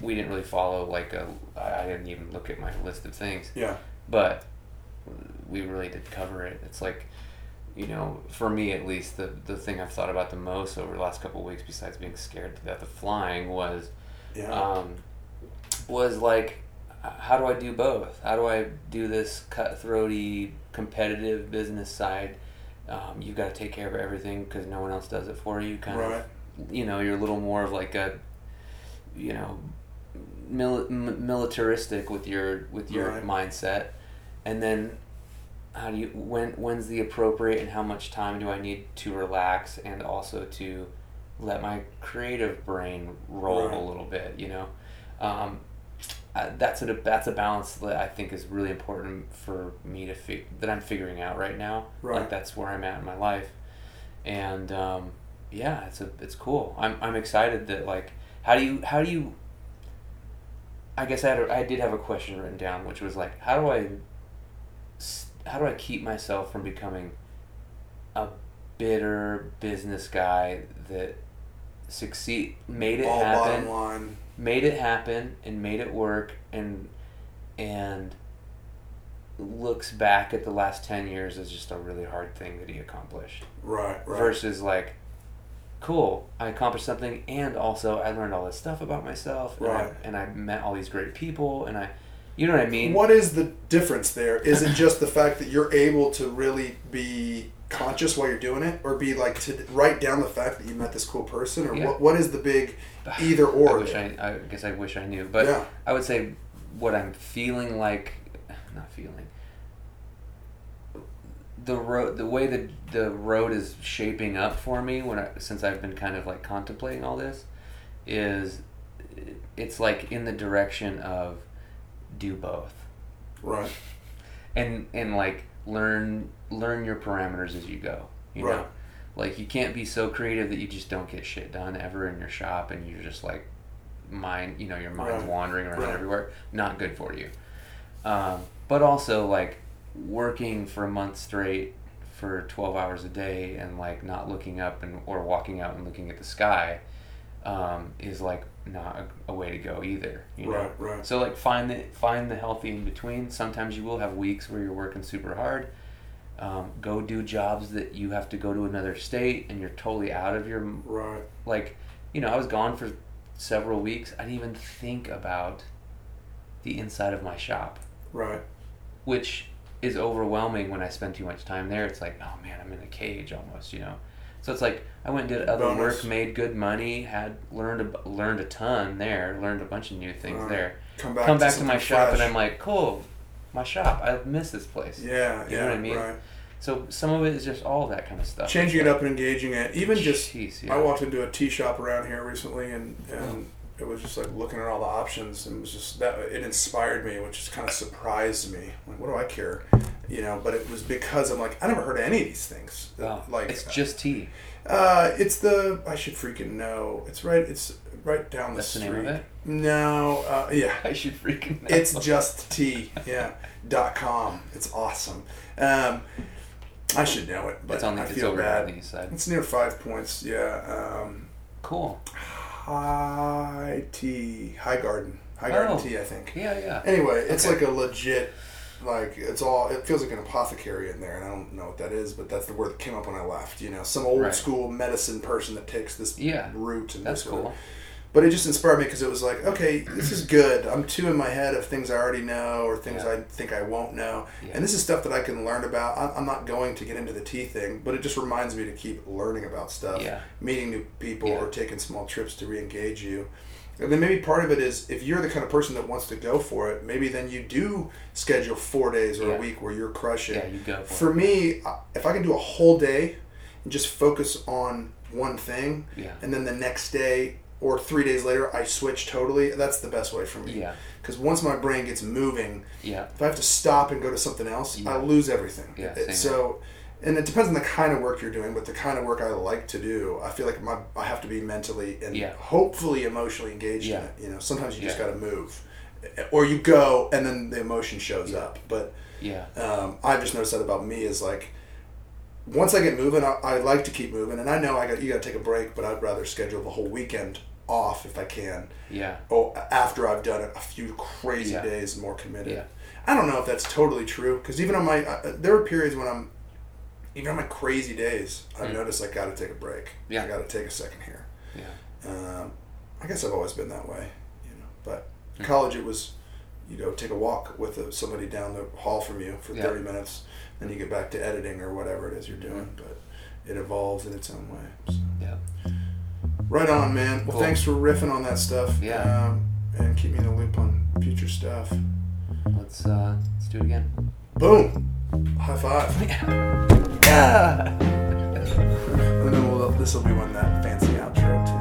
we didn't really follow, like, a, I didn't even look at my list of things, Yeah. but we really did cover it. It's like, you know, for me at least, the, the thing I've thought about the most over the last couple of weeks, besides being scared to death of flying, was Yeah. um, was like, how do I do both? How do I do this cutthroaty, competitive business side? Um, you've got to take care of everything because no one else does it for you. Kind right. of, you know, you're a little more of like a, you know, mil- m- militaristic with your with your Right. mindset, and then how do you when when's the appropriate and how much time do I need to relax and also to let my creative brain roll Right. a little bit, you know. Um, uh, that's a that's a balance that I think is really important for me to fig- that I'm figuring out right now. Right. Like that's where I'm at in my life, and um, yeah, it's a it's cool. I'm I'm excited that like how do you how do you. I guess I had a, I did have a question written down, which was like, how do I, how do I keep myself from becoming a bitter business guy that succeed made it All happen bottom line. Made it happen and made it work and and looks back at the last 10 years as just a really hard thing that he accomplished Right. Right. versus like cool i accomplished something and also i learned all this stuff about myself and, Right. I, and i met all these great people and i you know what i mean What is the difference there? Is it just the fact that you're able to really be conscious while you're doing it, or be like to write down the fact that you met this cool person, or Yeah. what? What is the big (sighs) either I or? wish? I, I guess I wish I knew, but Yeah. I would say what I'm feeling like, (sighs) not feeling. The road, the way that the road is shaping up for me when I, since I've been kind of like contemplating all this, is it's like in the direction of do both Right. (laughs) and and like learn learn your parameters as you go you know like you can't be so creative that you just don't get shit done ever in your shop and you're just like mind you know your mind's Right. wandering around Right. everywhere not good for you um, but also like working for a month straight for 12 hours a day and like not looking up and or walking out and looking at the sky um, is like not a, a way to go either you know Right. Right. so like find the find the healthy in between. Sometimes you will have weeks where you're working super hard. Um, go do jobs that you have to go to another state and you're totally out of your Right. like. You know, I was gone for several weeks. I didn't even think about the inside of my shop, Right. which is overwhelming when I spend too much time there. It's like, oh man, I'm in a cage almost. You know. So it's like I went and did other Bonus. work, made good money, had learned a, learned a ton there, learned a bunch of new things there Come back. come to back to my something shop and fresh. I'm like, cool, my shop. I miss this place. Yeah, You yeah, know what I mean? right. So some of it is just all that kind of stuff. Changing it up and engaging it. Even just, Jeez, I walked into a tea shop around here recently, and and mm. it was just like looking at all the options, and it was just that it inspired me, which just kind of surprised me. Like, what do I care, you know? But it was because I'm like, I never heard of any of these things. Wow. Like, it's just tea. uh, it's the I should freaking know. It's right. It's right down the That's the street. name of it. No, uh, yeah. (laughs) I should freaking know. It's just tea. Yeah. Dot com. It's awesome. Um, I should know it, but it's on the I it's feel over bad. on the east side. It's near Five Points. Yeah. Um, Cool. high Tea. High Garden. High Garden Oh. Tea. I think. Yeah, yeah. Anyway, it's Okay. like a legit. Like it's all. It feels like an apothecary in there, and I don't know what that is, but that's the word that came up when I left. You know, some old Right. school medicine person that takes this Yeah. root and That's cool. But it just inspired me because it was like, okay, this is good. I'm too in my head of things I already know or things Yeah. I think I won't know. Yeah. And this is stuff that I can learn about. I'm not going to get into the tea thing, but it just reminds me to keep learning about stuff, Yeah. meeting new people, or taking small trips to re engage you. And then maybe part of it is if you're the kind of person that wants to go for it, maybe then you do schedule four days or Yeah. a week where you're crushing. Yeah, you go for, For me, if I can do a whole day and just focus on one thing. Yeah. and then the next day or three days later I switch totally, that's the best way for me. Yeah. Because once my brain gets moving, Yeah. if I have to stop and go to something else, Yeah. I lose everything. Yeah, so, and it depends on the kind of work you're doing, but the kind of work I like to do, I feel like my I have to be mentally and Yeah. hopefully emotionally engaged Yeah. in it. You know, sometimes you just got to move, or you go and then the emotion shows Yeah. up. But Yeah. um, I've just noticed that about me is like once I get moving, I, I like to keep moving, and I know I got you got to take a break, but I'd rather schedule the whole weekend off if I can. Yeah. Oh, after I've done it a few crazy Yeah. days more committed. Yeah. I don't know if that's totally true because even on my uh, there are periods when I'm even on my crazy days, I've Mm. noticed I got to take a break. Yeah. I got to take a second here. Yeah. Um, I guess I've always been that way, you know. But Mm. college, it was, you know, take a walk with somebody down the hall from you for Yeah. thirty minutes, then you get back to editing or whatever it is you're doing. But it evolves in its own way. So. Yeah. Right on, man. Well, Cool. thanks for riffing on that stuff. Yeah. Um, and keep me in the loop on future stuff. Let's uh let's do it again. Boom. High five. (laughs) yeah. And then we'll, this will be when that fancy outro